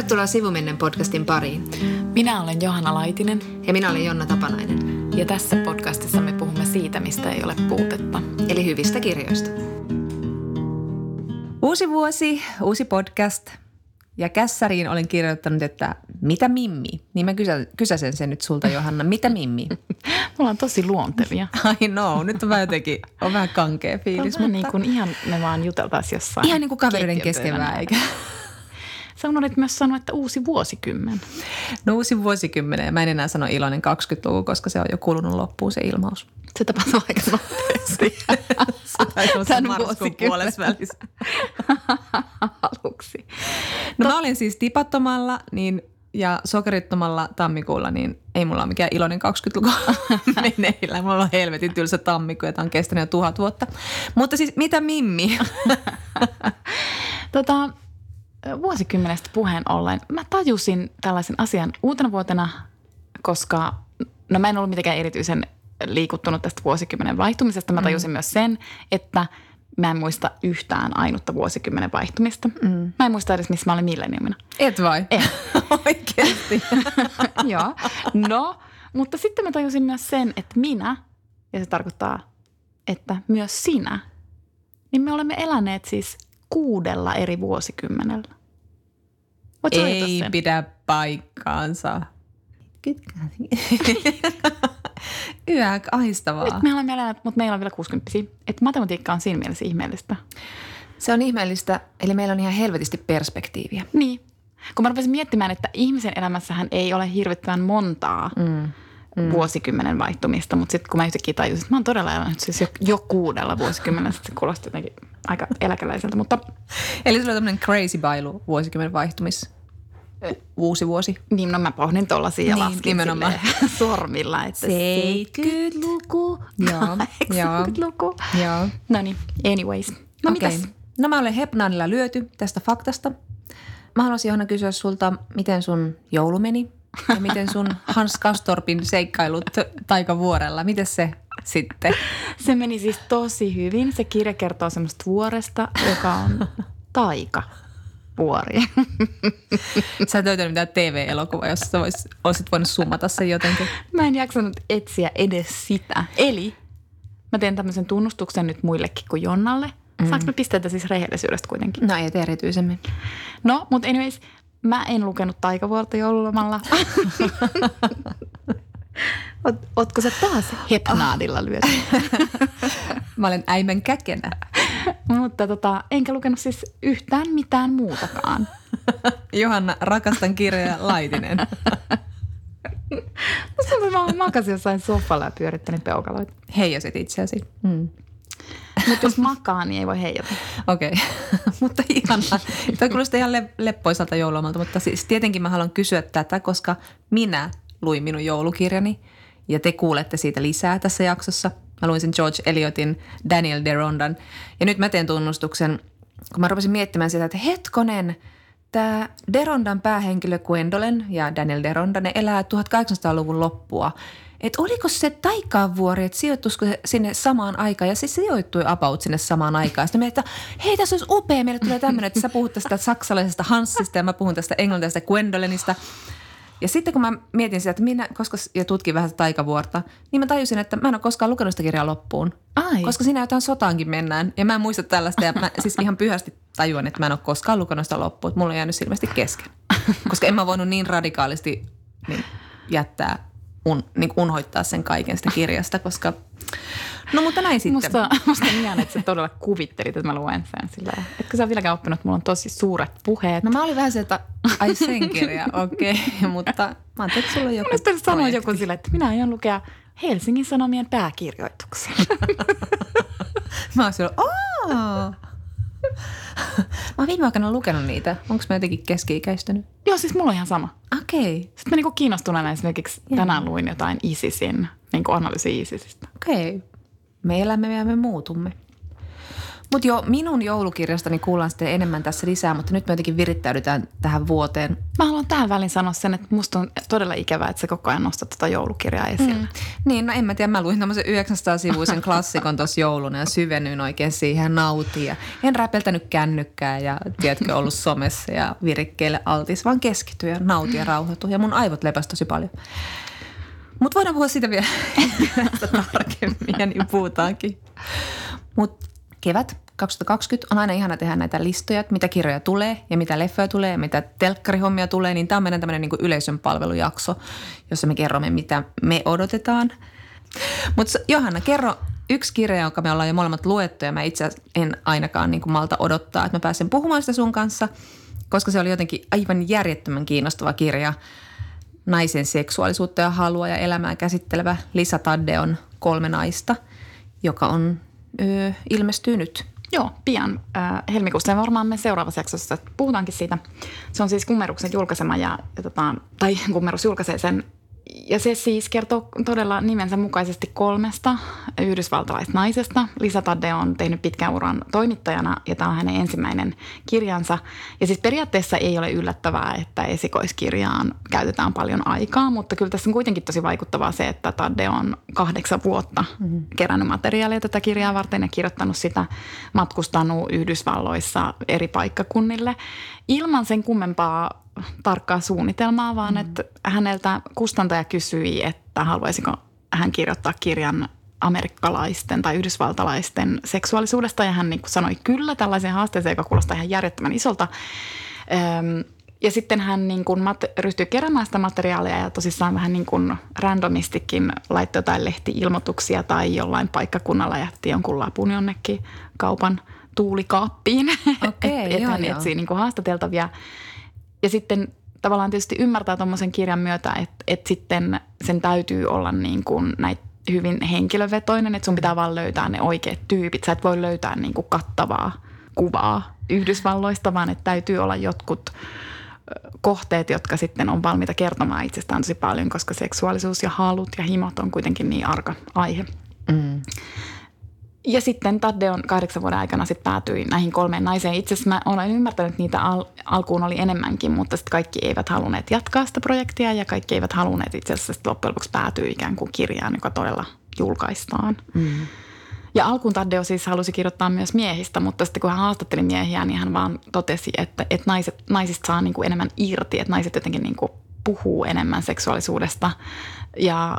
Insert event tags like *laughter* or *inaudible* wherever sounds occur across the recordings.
Tervetuloa Sivumennen podcastin pariin. Minä olen Johanna Laitinen. Ja minä olen Jonna Tapanainen. Ja tässä podcastissa me puhumme siitä, mistä ei ole puutetta. Eli hyvistä kirjoista. Uusi vuosi, uusi podcast. Ja kässäriin olen kirjoittanut, että mitä Mimmi? Niin mä kysä, kysäsen sen nyt sulta Johanna, mitä Mimmi? *laughs* Mulla on tosi luontevia. I know, nyt on vähän jotenkin, on vähän kankea fiilis. On mutta... niin kuin ihan me vaan juteltaisiin jossain. Ihan niin kuin kavereiden kesken eikä? Sä unohdit myös sanoa, että uusi vuosikymmen. No uusi vuosikymmen ja mä en enää sano iloinen 20-luku, koska se on jo kulunut loppuun se ilmaus. Se tapahtuu aika nopeasti. *laughs* Tämän vuosikymmen. *laughs* Aluksi. No Tot... mä olin siis tipattomalla niin, ja sokerittomalla tammikuulla, niin ei mulla ole mikään iloinen 20-luku *laughs* meneillä. Mulla on helvetin tylsä tammikuu, jota on kestänyt jo tuhat vuotta. Mutta siis mitä Mimmi? tota, vuosikymmenestä puheen ollen, mä tajusin tällaisen asian uutena vuotena, koska no mä en ollut mitenkään erityisen liikuttunut tästä vuosikymmenen vaihtumisesta. Mä mm. tajusin mm. myös sen, että mä en muista yhtään ainutta vuosikymmenen vaihtumista. Mm. Mä en muista edes, missä mä olin milleniumina. Et vai? En. *laughs* Oikeasti? *laughs* Joo. No, mutta sitten mä tajusin myös sen, että minä, ja se tarkoittaa, että myös sinä, niin me olemme eläneet siis kuudella eri vuosikymmenellä. Voit Ei sen? pidä paikkaansa. *laughs* Yö, ahistavaa. Nyt me olemme eläneet, mutta meillä on vielä 60 Että matematiikka on siinä mielessä ihmeellistä. Se on ihmeellistä, eli meillä on ihan helvetisti perspektiiviä. Niin. Kun mä rupesin miettimään, että ihmisen elämässähän ei ole hirvittävän montaa mm. Mm. vuosikymmenen vaihtumista, mutta sitten kun mä yhtäkkiä tajusin, että mä oon todella elänyt siis jo, jo kuudella vuosikymmenellä, se kuulosti jotenkin aika eläkeläiseltä. Mutta... Eli sulla on tämmöinen crazy bailu vuosikymmenen vaihtumis uusi vuosi. Niin, no mä pohdin tuollaisia ja niin, laskin *laughs* sormilla, että 70-luku, *laughs* joo, 80-luku. Joo. No niin, anyways. No okay. mitäs? No mä olen Hepnaanilla lyöty tästä faktasta. Mä haluaisin Johanna kysyä sulta, miten sun joulu meni ja miten sun Hans Kastorpin seikkailut taikavuorella, miten se sitten? Se meni siis tosi hyvin. Se kirja kertoo semmoista vuoresta, joka on taika vuori. Sä et löytänyt mitään TV-elokuvaa, jos sä vois, olisit voinut summata sen jotenkin. Mä en jaksanut etsiä edes sitä. Eli mä teen tämmöisen tunnustuksen nyt muillekin kuin Jonnalle. Mm. Saanko mä pisteitä siis rehellisyydestä kuitenkin? No ei erityisemmin. No, mutta anyways, mä en lukenut taikavuorta joululomalla. Oot, *laughs* ootko sä taas hepnaadilla lyöty? *laughs* Mä olen äimän käkenä. Mutta tota, enkä lukenut siis yhtään mitään muutakaan. Johanna, rakastan kirjoja Laitinen. mä makasin jossain sofalla ja pyörittänyt peukaloita. Heijasit itseäsi. Mm. Mutta jos makaa, niin ei voi heijata. Okei, okay. *laughs* mutta ihanaa. Toi kuulostaa ihan le- leppoisalta jouluomalta, mutta siis tietenkin mä haluan kysyä tätä, koska minä luin minun joulukirjani ja te kuulette siitä lisää tässä jaksossa. Mä luin sen George Eliotin Daniel Derondan ja nyt mä teen tunnustuksen, kun mä rupesin miettimään sitä, että hetkonen, tämä Derondan päähenkilö Gwendolen ja Daniel Deronda, ne elää 1800-luvun loppua. Että oliko se taikaavuori, että sijoittuisiko se sinne samaan aikaan ja se sijoittui about sinne samaan aikaan. Sitten että hei tässä olisi upea, meille tulee tämmöinen, että sä puhut tästä saksalaisesta Hansista ja mä puhun tästä englantilaisesta Gwendolenista. Ja sitten kun mä mietin sitä, että minä, koska ja tutkin vähän taikavuorta, niin mä tajusin, että mä en ole koskaan lukenut sitä kirjaa loppuun. Ai. Koska siinä jotain sotaankin mennään. Ja mä en muista tällaista. Ja mä *laughs* siis ihan pyhästi tajuan, että mä en ole koskaan lukenut sitä loppuun. Että mulla on jäänyt ilmeisesti kesken. *laughs* Koska en mä voinut niin radikaalisti niin jättää, un, niin unhoittaa sen kaiken sitä kirjasta, koska No mutta näin sitten. Musta, musta on ihan, että sä todella kuvittelit, että mä luen sen sillä Etkö sä vieläkään oppinut, että mulla on tosi suuret puheet. No mä olin vähän se, että ai sen kirja, *laughs* okei. Okay. mutta mä ajattelin, että sulla on joku Mä sanoa joku sille, että minä aion lukea Helsingin Sanomien pääkirjoituksen. *laughs* mä oon silloin, aah. Mä oon viime aikana lukenut niitä. Onko mä jotenkin keski-ikäistynyt? Joo, siis mulla on ihan sama. Okei. Okay. Sitten mä niinku kiinnostuneena esimerkiksi yeah. tänään luin jotain ISISin, niin analyysi ISISistä. Okei. Okay. Me elämme ja me muutumme. Mutta joo, minun joulukirjastani kuullaan sitten enemmän tässä lisää, mutta nyt me jotenkin virittäydytään tähän vuoteen. Mä haluan tähän väliin sanoa sen, että musta on todella ikävää, että sä koko ajan nostat tätä joulukirjaa esille. Mm. Niin, no en mä tiedä, mä luin tämmöisen 900-sivuisen *laughs* klassikon tuossa jouluna ja syvennyin oikein siihen nautiin. Ja en räpeltänyt kännykkää ja tiedätkö, ollut somessa ja virikkeelle altis, vaan keskityin ja nautin ja rauhoitui. Ja mun aivot lepäs tosi paljon. Mutta voidaan puhua siitä vielä *laughs* *laughs* tarkemmin ja niin puhutaankin. Mutta kevät 2020 on aina ihana tehdä näitä listoja, mitä kirjoja tulee ja mitä leffoja tulee ja mitä telkkarihommia tulee. Niin tämä on meidän tämmöinen niin yleisön palvelujakso, jossa me kerromme, mitä me odotetaan. Mutta Johanna, kerro yksi kirja, jonka me ollaan jo molemmat luettu ja mä itse en ainakaan niin kuin malta odottaa, että mä pääsen puhumaan sitä sun kanssa, koska se oli jotenkin aivan järjettömän kiinnostava kirja. Naisen seksuaalisuutta ja halua ja elämää käsittelevä Lisa Taddeon Kolme naista, joka on ö, ilmestyy nyt. Joo, pian äh, helmikuussa ja varmaan me seuraavassa jaksossa puhutaankin siitä. Se on siis Kummeruksen julkaisema ja, ja tota, tai Kummerus julkaisee sen ja se siis kertoo todella nimensä mukaisesti kolmesta yhdysvaltalaista naisesta. Lisa Tadde on tehnyt pitkän uran toimittajana ja tämä on hänen ensimmäinen kirjansa. Ja siis periaatteessa ei ole yllättävää, että esikoiskirjaan käytetään paljon aikaa, mutta kyllä tässä on kuitenkin tosi vaikuttavaa se, että Tadde on kahdeksan vuotta mm-hmm. kerännyt materiaalia tätä kirjaa varten ja kirjoittanut sitä, matkustanut Yhdysvalloissa eri paikkakunnille ilman sen kummempaa tarkkaa suunnitelmaa, vaan mm. että häneltä kustantaja kysyi, että haluaisiko hän kirjoittaa kirjan amerikkalaisten tai yhdysvaltalaisten seksuaalisuudesta ja hän niin kuin sanoi kyllä tällaisen haasteeseen, joka kuulostaa ihan järjettömän isolta. ja sitten hän niin kuin mat- ryhtyi keräämään sitä materiaalia ja tosissaan vähän niin kuin randomistikin laittoi jotain lehti-ilmoituksia tai jollain paikkakunnalla jätti jonkun lapun jonnekin kaupan tuulikaappiin. Okay, *laughs* että et hän etsii niin kuin haastateltavia ja sitten tavallaan tietysti ymmärtää tuommoisen kirjan myötä, että, että sitten sen täytyy olla niin kuin näitä hyvin henkilövetoinen, että sun pitää vaan löytää ne oikeat tyypit. Sä et voi löytää niin kuin kattavaa kuvaa Yhdysvalloista, vaan että täytyy olla jotkut kohteet, jotka sitten on valmiita kertomaan itsestään tosi paljon, koska seksuaalisuus ja halut ja himot on kuitenkin niin arka aihe. Mm. Ja sitten Tadde on kahdeksan vuoden aikana sitten päätyi näihin kolmeen naiseen. Itse asiassa mä olen ymmärtänyt, että niitä al- alkuun oli enemmänkin, mutta sitten kaikki eivät halunneet jatkaa sitä projektia ja kaikki eivät halunneet itse asiassa loppujen lopuksi päätyä ikään kuin kirjaan, joka todella julkaistaan. Mm. Ja alkuun Taddeo siis halusi kirjoittaa myös miehistä, mutta sitten kun hän haastatteli miehiä, niin hän vaan totesi, että, että naiset, naisista saa niin kuin enemmän irti, että naiset jotenkin niin kuin puhuu enemmän seksuaalisuudesta. Ja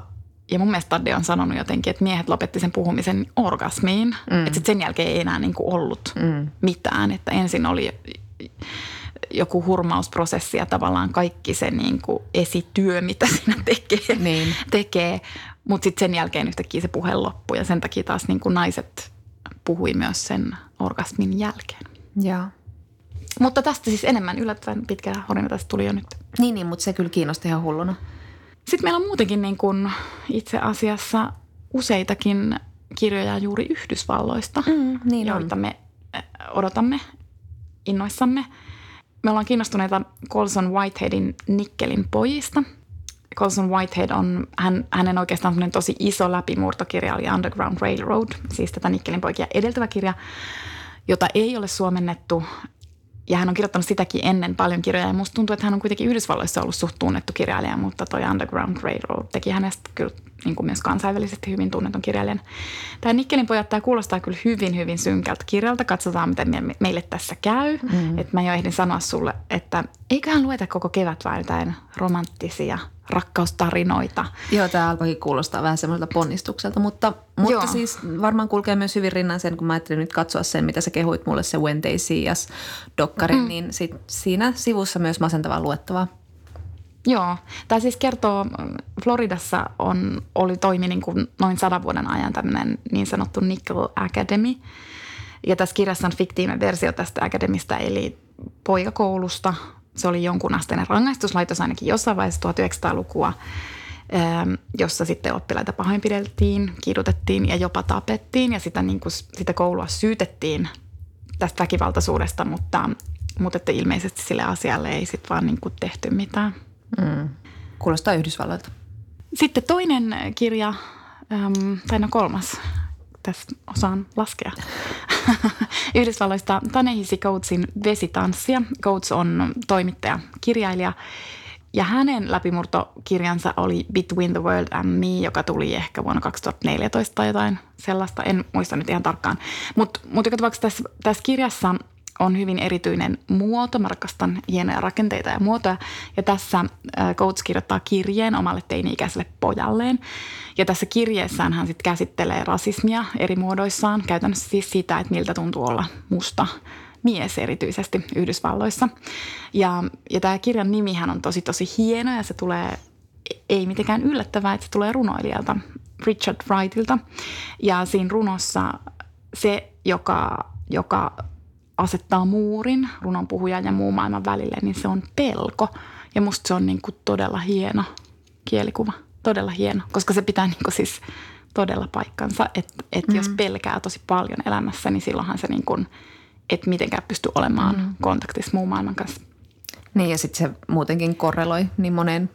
ja mun mielestä Tadde on sanonut jotenkin, että miehet lopetti sen puhumisen orgasmiin. Mm. Että sen jälkeen ei enää niin kuin ollut mm. mitään. Että ensin oli joku hurmausprosessi ja tavallaan kaikki se niin kuin esityö, mitä siinä tekee. Niin. tekee. Mutta sitten sen jälkeen yhtäkkiä se puhe loppui ja sen takia taas niin kuin naiset puhui myös sen orgasmin jälkeen. Ja. Mutta tästä siis enemmän yllättävän pitkä horina tästä tuli jo nyt. Niin, niin mutta se kyllä kiinnosti ihan hulluna. Sitten meillä on muutenkin niin kuin itse asiassa useitakin kirjoja juuri Yhdysvalloista, mm, niin joita on. me eh, odotamme innoissamme. Me ollaan kiinnostuneita Colson Whiteheadin Nikkelin pojista. Colson Whitehead on, hän, hänen oikeastaan tosi iso läpimurtokirja oli Underground Railroad, siis tätä Nikkelin poikia edeltävä kirja, jota ei ole suomennettu ja hän on kirjoittanut sitäkin ennen paljon kirjoja. Ja musta tuntuu, että hän on kuitenkin Yhdysvalloissa ollut suht tunnettu kirjailija, mutta toi Underground Railroad teki hänestä kyllä niin kuin myös kansainvälisesti hyvin tunnetun kirjailijan. Tämä Nikkelin pojat, tämä kuulostaa kyllä hyvin, hyvin synkältä kirjalta. Katsotaan, miten me, meille tässä käy. Mm. Että mä jo ehdin sanoa sulle, että eiköhän lueta koko kevät vai jotain romanttisia rakkaustarinoita. Joo, tämä alkoi kuulostaa vähän semmoiselta ponnistukselta, mutta, mutta siis varmaan kulkee myös hyvin rinnan sen, kun mä ajattelin nyt katsoa sen, mitä sä kehuit mulle se When They See Us dokkari, mm. niin sit siinä sivussa myös masentavaa luettavaa. Joo, tämä siis kertoo, Floridassa on, oli toimi niin kuin noin sadan vuoden ajan tämmöinen niin sanottu Nickel Academy. Ja tässä kirjassa on fiktiivinen versio tästä Academista, eli poikakoulusta. Se oli jonkun asteinen rangaistuslaitos ainakin jossain vaiheessa 1900-lukua, ähm, jossa sitten oppilaita pahoinpideltiin, kidutettiin ja jopa tapettiin. Ja sitä, niin kuin, sitä koulua syytettiin tästä väkivaltaisuudesta, mutta, mutta että ilmeisesti sille asialle ei sitten vaan niin kuin tehty mitään. Mm. Kuulostaa Yhdysvalloilta. Sitten toinen kirja, äm, tai no kolmas, tässä osaan laskea. *laughs* Yhdysvalloista Tanehisi Coatesin vesitanssia. Coates on toimittaja, kirjailija ja hänen läpimurtokirjansa oli Between the World and Me, joka tuli ehkä vuonna 2014 tai jotain sellaista. En muista nyt ihan tarkkaan. Mutta mut joka tapauksessa tässä, tässä kirjassa on hyvin erityinen muoto. Mä rakastan hienoja rakenteita ja muotoja. Ja tässä Coates kirjoittaa kirjeen omalle teini-ikäiselle pojalleen. Ja tässä kirjeessään hän sitten käsittelee rasismia eri muodoissaan. Käytännössä siis sitä, että miltä tuntuu olla musta mies erityisesti Yhdysvalloissa. Ja, ja tämä kirjan nimihän on tosi tosi hieno ja se tulee, ei mitenkään yllättävää, että se tulee runoilijalta Richard Wrightilta. Ja siinä runossa se, joka, joka asettaa muurin runon puhujan ja muun maailman välille, niin se on pelko. Ja musta se on niin kuin todella hieno kielikuva. Todella hieno, koska se pitää niin kuin siis todella paikkansa, että, että mm. jos pelkää tosi paljon elämässä, niin silloinhan se niin kuin – et mitenkään pysty olemaan mm. kontaktissa muun maailman kanssa. Niin ja sitten se muutenkin korreloi niin moneen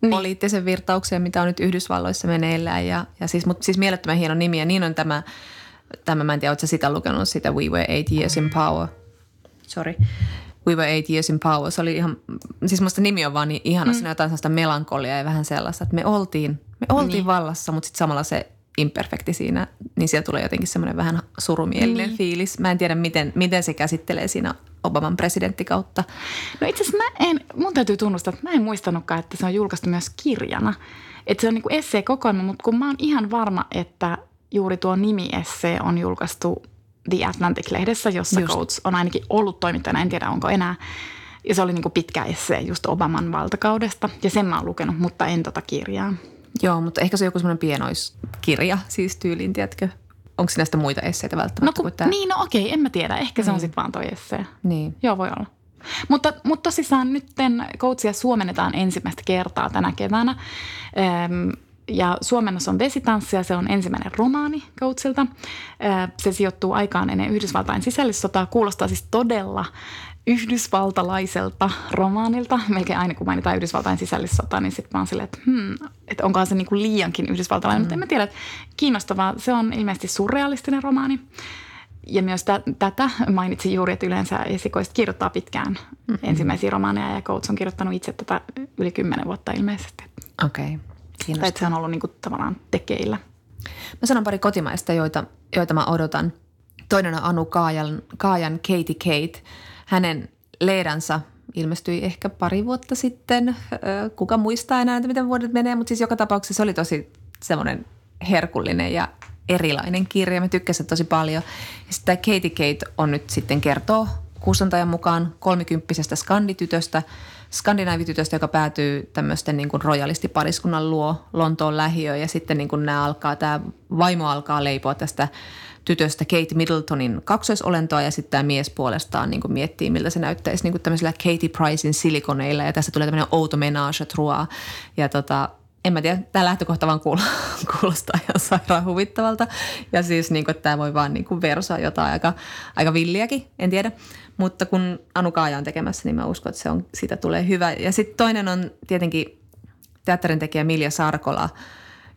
niin. poliittisen virtaukseen, mitä on nyt Yhdysvalloissa meneillään. Ja, ja siis, mutta siis mielettömän hieno nimi ja niin on tämä, tämä mä en tiedä, oletko sitä lukenut sitä We Were Eight Years in Power. Sorry. We Were Eight Years in Power. Se oli ihan, siis musta nimi on vaan niin ihana, mm. siinä jotain sellaista melankoliaa ja vähän sellaista, että me oltiin, me oltiin niin. vallassa, mutta sitten samalla se imperfekti siinä, niin siellä tulee jotenkin semmoinen vähän surumielinen niin. fiilis. Mä en tiedä, miten, miten se käsittelee siinä Obaman presidenttikautta. No itse asiassa mä en, mun täytyy tunnustaa, että mä en muistanutkaan, että se on julkaistu myös kirjana. Että se on niin kuin esseekokoelma, mutta kun mä oon ihan varma, että juuri tuo nimi-essee on julkaistu The Atlantic-lehdessä, jossa Just. Coates on ainakin ollut toimittajana, en tiedä onko enää. Ja se oli niin kuin pitkä essee just Obaman valtakaudesta ja sen mä oon lukenut, mutta en tota kirjaa. Joo, mutta ehkä se on joku semmoinen pienoiskirja siis tyyliin, tiedätkö? Onko näistä muita esseitä välttämättä no, kun, Niin, no okei, en mä tiedä. Ehkä se on niin. sitten vaan toi essee. Niin. Joo, voi olla. Mutta, mutta tosissaan nyt koutsia suomennetaan ensimmäistä kertaa tänä keväänä. Öm, ja suomennos on vesitanssi ja se on ensimmäinen romaani Coatsilta. Se sijoittuu aikaan ennen Yhdysvaltain sisällissotaa. Kuulostaa siis todella yhdysvaltalaiselta romaanilta. Melkein aina kun mainitaan Yhdysvaltain sisällissota, niin sitten mä oon silleen, että, hmm, että onkohan se niinku liiankin yhdysvaltalainen. Mm. Mutta en mä tiedä, että kiinnostavaa. Se on ilmeisesti surrealistinen romaani. Ja myös t- tätä mainitsin juuri, että yleensä esikoiset kirjoittaa pitkään mm-hmm. ensimmäisiä romaaneja ja Coates on kirjoittanut itse tätä yli kymmenen vuotta ilmeisesti. Okei, okay. Tai että se on ollut niinku tavallaan tekeillä. Mä sanon pari kotimaista, joita, joita mä odotan. Toinen on Anu Kaajan, Kaajan Katie Kate – hänen leidansa ilmestyi ehkä pari vuotta sitten. Kuka muistaa enää, että miten vuodet menee, mutta siis joka tapauksessa se oli tosi semmoinen herkullinen ja erilainen kirja. Mä tykkäsin tosi paljon. Ja sitten Katie Kate on nyt sitten kertoo kustantajan mukaan kolmikymppisestä skanditytöstä, skandinaavitytöstä, joka päätyy tämmöisten niin kuin rojalistipariskunnan luo Lontoon lähiöön ja sitten niin kuin nämä alkaa, tämä vaimo alkaa leipoa tästä tytöstä Kate Middletonin kaksoisolentoa ja sitten tämä mies puolestaan niin kuin miettii, miltä se näyttäisi niin kuin tämmöisellä Katie Pricein silikoneilla ja tässä tulee tämmöinen outo menage trois ja tota, en mä tiedä, tämä lähtökohta vaan *laughs* kuulostaa ihan sairaan huvittavalta. Ja siis niin kuin, tämä voi vaan niin kuin versaa jotain aika, aika villiäkin, en tiedä. Mutta kun Anu Kaaja on tekemässä, niin mä uskon, että se on, siitä tulee hyvä. Ja sitten toinen on tietenkin teatterin tekijä Milja Sarkola,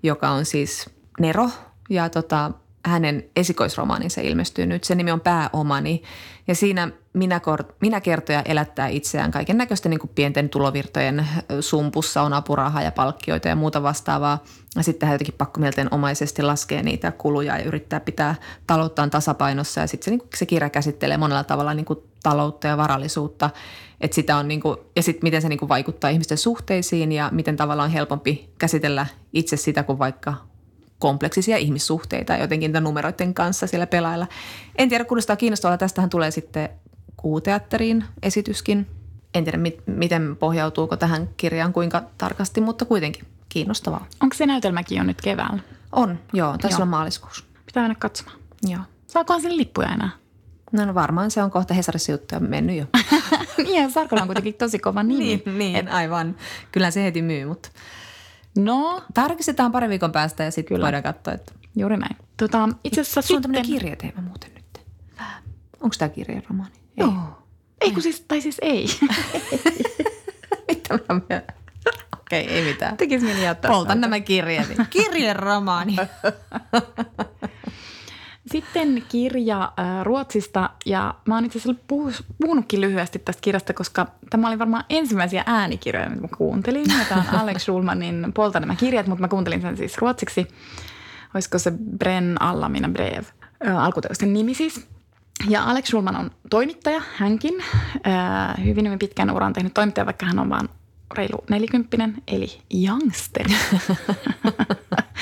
joka on siis Nero. Ja tota, hänen esikoisromaaninsa ilmestyy nyt. Se nimi on Pääomani ja siinä minä, minä kertoja elättää itseään kaiken näköisten niin pienten tulovirtojen sumpussa on apurahaa ja palkkioita ja muuta vastaavaa. Ja sitten hän jotenkin pakkomielteenomaisesti laskee niitä kuluja ja yrittää pitää talouttaan tasapainossa ja sitten se, niin se kirja käsittelee monella tavalla niin taloutta ja varallisuutta. Että sitä on niin kuin, ja sitten miten se niin vaikuttaa ihmisten suhteisiin ja miten tavallaan on helpompi käsitellä itse sitä kuin vaikka kompleksisia ihmissuhteita jotenkin niiden numeroiden kanssa siellä pelailla. En tiedä, kuulostaa kiinnostavaa. Tästähän tulee sitten kuuteatteriin esityskin. En tiedä, mit, miten pohjautuuko tähän kirjaan kuinka tarkasti, mutta kuitenkin kiinnostavaa. Onko se näytelmäkin jo nyt keväällä? On, joo. Taisi olla maaliskuussa. Pitää mennä katsomaan. Joo. Saakohan sen lippuja enää? No, no varmaan se on kohta Hesarissa juttuja mennyt jo. *laughs* niin, Sarkola on kuitenkin tosi kova nimi. niin, niin Et... aivan. Kyllä se heti myy, mutta – No. Tarkistetaan pari viikon päästä ja sitten voidaan katsoa, että... Juuri näin. Tota, itse asiassa Sulla on tämmöinen kirjeteema muuten nyt. Onko tämä kirjeromaani? Ei. Joo. Ei kun siis, tai siis ei. *laughs* Mitä mä Okei, okay, ei mitään. Tekis mieli jättää. Poltan nämä kirjeet. Kirjeromaani. *laughs* sitten kirja äh, Ruotsista ja mä oon itse asiassa puhunutkin lyhyesti tästä kirjasta, koska tämä oli varmaan ensimmäisiä äänikirjoja, mitä mä kuuntelin. Tämä on *laughs* Alex Schulmanin Polta nämä kirjat, mutta mä kuuntelin sen siis ruotsiksi. Olisiko se Brenn alla mina brev, äh, alkuteosten nimi siis. Ja Alex Schulman on toimittaja, hänkin. Äh, hyvin, hyvin pitkän uran tehnyt toimittaja, vaikka hän on vaan reilu nelikymppinen, eli youngster. *laughs*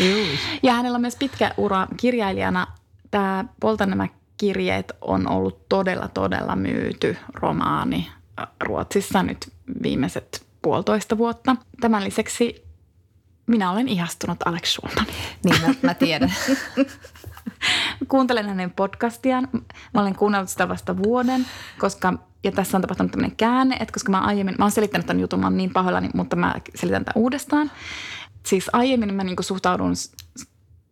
*laughs* ja hänellä on myös pitkä ura kirjailijana. Tämä Polta nämä kirjeet on ollut todella, todella myyty romaani Ruotsissa nyt viimeiset puolitoista vuotta. Tämän lisäksi minä olen ihastunut Alex Schulmaniin. Niin, mä, mä tiedän. *laughs* Kuuntelen hänen podcastiaan. Mä olen kuunnellut sitä vasta vuoden, koska ja tässä on tapahtunut tämmöinen käänne, että koska mä aiemmin, mä oon selittänyt tämän jutun, mä oon niin pahoillani, mutta mä selitän tämän uudestaan. Siis aiemmin mä niinku suhtaudun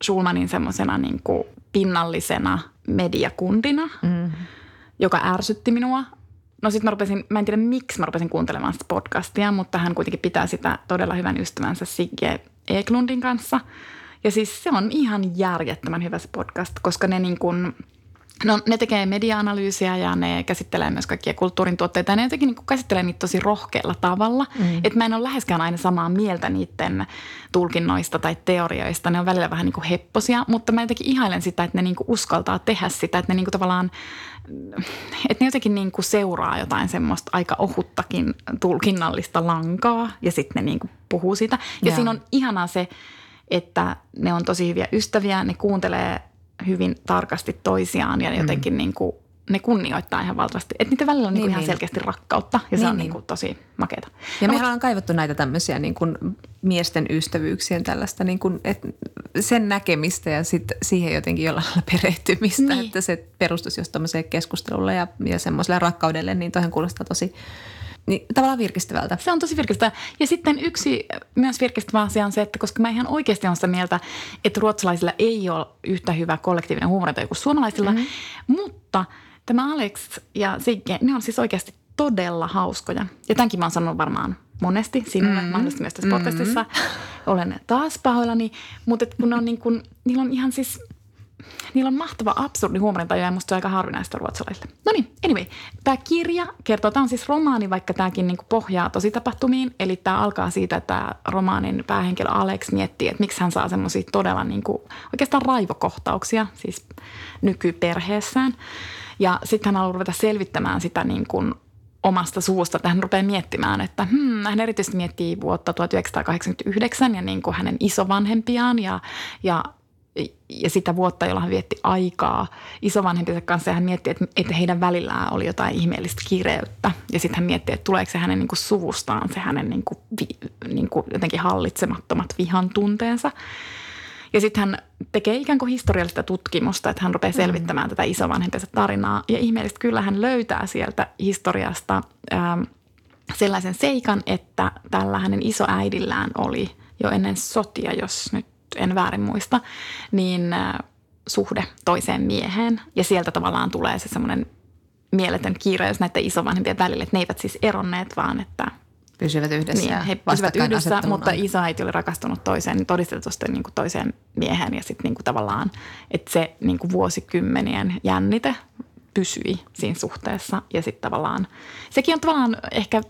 Schulmanin semmoisena niinku pinnallisena mediakundina, mm. joka ärsytti minua. No sitten mä rupesin, mä en tiedä miksi mä rupesin kuuntelemaan sitä podcastia, mutta hän kuitenkin pitää sitä todella hyvän ystävänsä Sigge Eklundin kanssa. Ja siis se on ihan järjettömän hyvä se podcast, koska ne niin kuin – No ne tekee media-analyysiä ja ne käsittelee myös kaikkia kulttuurin tuotteita ja ne jotenkin niin käsittelee niitä tosi rohkealla tavalla. Mm. Että mä en ole läheskään aina samaa mieltä niiden tulkinnoista tai teorioista. Ne on välillä vähän niin kuin hepposia, mutta mä jotenkin ihailen sitä, että ne niin kuin uskaltaa tehdä sitä. Että ne niin kuin tavallaan, että ne jotenkin niin kuin seuraa jotain semmoista aika ohuttakin tulkinnallista lankaa ja sitten ne niin kuin puhuu sitä. Ja yeah. siinä on ihanaa se, että ne on tosi hyviä ystäviä, ne kuuntelee hyvin tarkasti toisiaan ja jotenkin mm. niin kuin, ne kunnioittaa ihan valtavasti. Että niiden välillä on niin, niin ihan niin. selkeästi rakkautta ja niin, se on niin. Niin kuin tosi makeata. Ja no, me ollaan kaivattu näitä tämmöisiä niin kuin miesten ystävyyksien tällaista niin kuin, että sen näkemistä ja sit siihen jotenkin jollain lailla perehtymistä, niin. että se perustuisi just tämmöiseen keskustelulle ja, ja semmoiselle rakkaudelle, niin toihan kuulostaa tosi niin tavallaan virkistävältä. Se on tosi virkistävää. Ja sitten yksi myös virkistävä asia on se, että koska mä ihan oikeasti olen sitä mieltä, että ruotsalaisilla ei ole yhtä hyvä kollektiivinen huumorinta kuin suomalaisilla, mm-hmm. mutta tämä Alex ja Sigge, ne on siis oikeasti todella hauskoja. Ja tämänkin mä oon sanonut varmaan monesti sinulle, mm-hmm. mahdollisesti myös tässä podcastissa. Mm-hmm. Olen taas pahoillani, mutta kun ne on niin kuin, niillä on ihan siis – niillä on mahtava absurdi huumorintaju ja musta se on aika harvinaista ruotsalaisille. No niin, anyway. Tämä kirja kertoo, tämä on siis romaani, vaikka tämäkin niinku pohjaa tosi tapahtumiin. Eli tämä alkaa siitä, että romaanin päähenkilö Alex miettii, että miksi hän saa semmoisia todella niinku, oikeastaan raivokohtauksia siis nykyperheessään. Ja sitten hän haluaa ruveta selvittämään sitä niin kuin omasta suusta, että hän rupeaa miettimään, että hmm, hän erityisesti miettii vuotta 1989 ja niin kuin hänen isovanhempiaan ja, ja ja sitä vuotta, jolla hän vietti aikaa isovanhempiensa kanssa ja hän mietti, että, että heidän välillään oli jotain ihmeellistä kireyttä. Ja sitten hän mietti, että tuleeko se hänen niin kuin suvustaan se hänen niin kuin, vi, niin kuin jotenkin hallitsemattomat vihan tunteensa. Ja sitten hän tekee ikään kuin historiallista tutkimusta, että hän rupeaa mm. selvittämään mm. tätä isovanhempiensa tarinaa. Ja ihmeellisesti kyllä hän löytää sieltä historiasta ähm, sellaisen seikan, että tällä hänen isoäidillään oli jo ennen sotia, jos nyt en väärin muista, niin äh, suhde toiseen mieheen. Ja sieltä tavallaan tulee se semmoinen mieletön kiireys näiden isovanhempien välillä, että ne eivät siis eronneet, vaan että pysyvät yhdessä. Niin, he pysyvät yhdessä, mutta isoäiti oli rakastunut toiseen, niin todistetusti niin kuin toiseen mieheen ja sitten niin kuin tavallaan, että se niin kuin vuosikymmenien jännite pysyi siinä suhteessa ja sitten tavallaan, sekin on tavallaan ehkä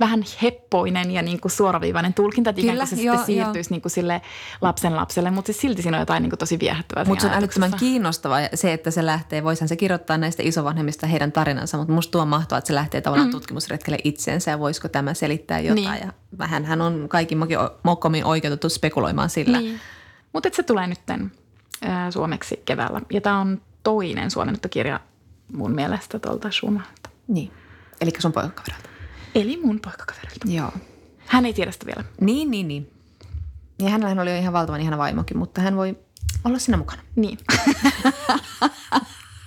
vähän heppoinen ja niin kuin suoraviivainen tulkinta, että ikään kuin se joo, sitten siirtyisi niin kuin sille lapsen lapselle, mutta siis silti siinä on jotain niin kuin tosi viehättävää. Mutta se on älyttömän kiinnostavaa se, että se lähtee, voisihan se kirjoittaa näistä isovanhemmista heidän tarinansa, mutta musta tuo mahtavaa, että se lähtee tavallaan mm. tutkimusretkelle itseensä ja voisiko tämä selittää jotain. Niin. Ja vähän hän on kaikin mokkomin oikeutettu spekuloimaan sillä. Niin. Mutta se tulee nytten äh, suomeksi keväällä ja tämä on toinen suomennettu kirja mun mielestä tuolta Schumanilta. Niin, eli sun poikakaverilta. Eli mun poikakaverilta. Joo. Hän ei tiedä sitä vielä. Niin, niin, niin. Ja hänellä oli jo ihan valtavan ihana vaimokin, mutta hän voi olla siinä mukana. Niin. *laughs*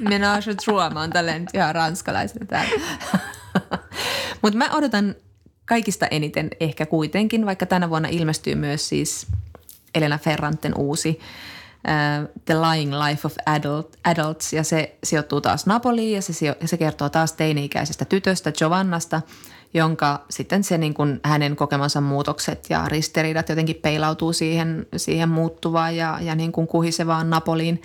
Menage trois, mä oon tälleen ihan ranskalaisena täällä. *laughs* mutta mä odotan kaikista eniten ehkä kuitenkin, vaikka tänä vuonna ilmestyy myös siis Elena Ferranten uusi uh, The Lying Life of Adult, Adults ja se sijoittuu taas Napoliin ja se, se kertoo taas teini-ikäisestä tytöstä Giovannasta, jonka sitten se niin kuin hänen kokemansa muutokset ja ristiriidat jotenkin peilautuu siihen, siihen muuttuvaan ja, ja niin kuin kuhisevaan Napoliin.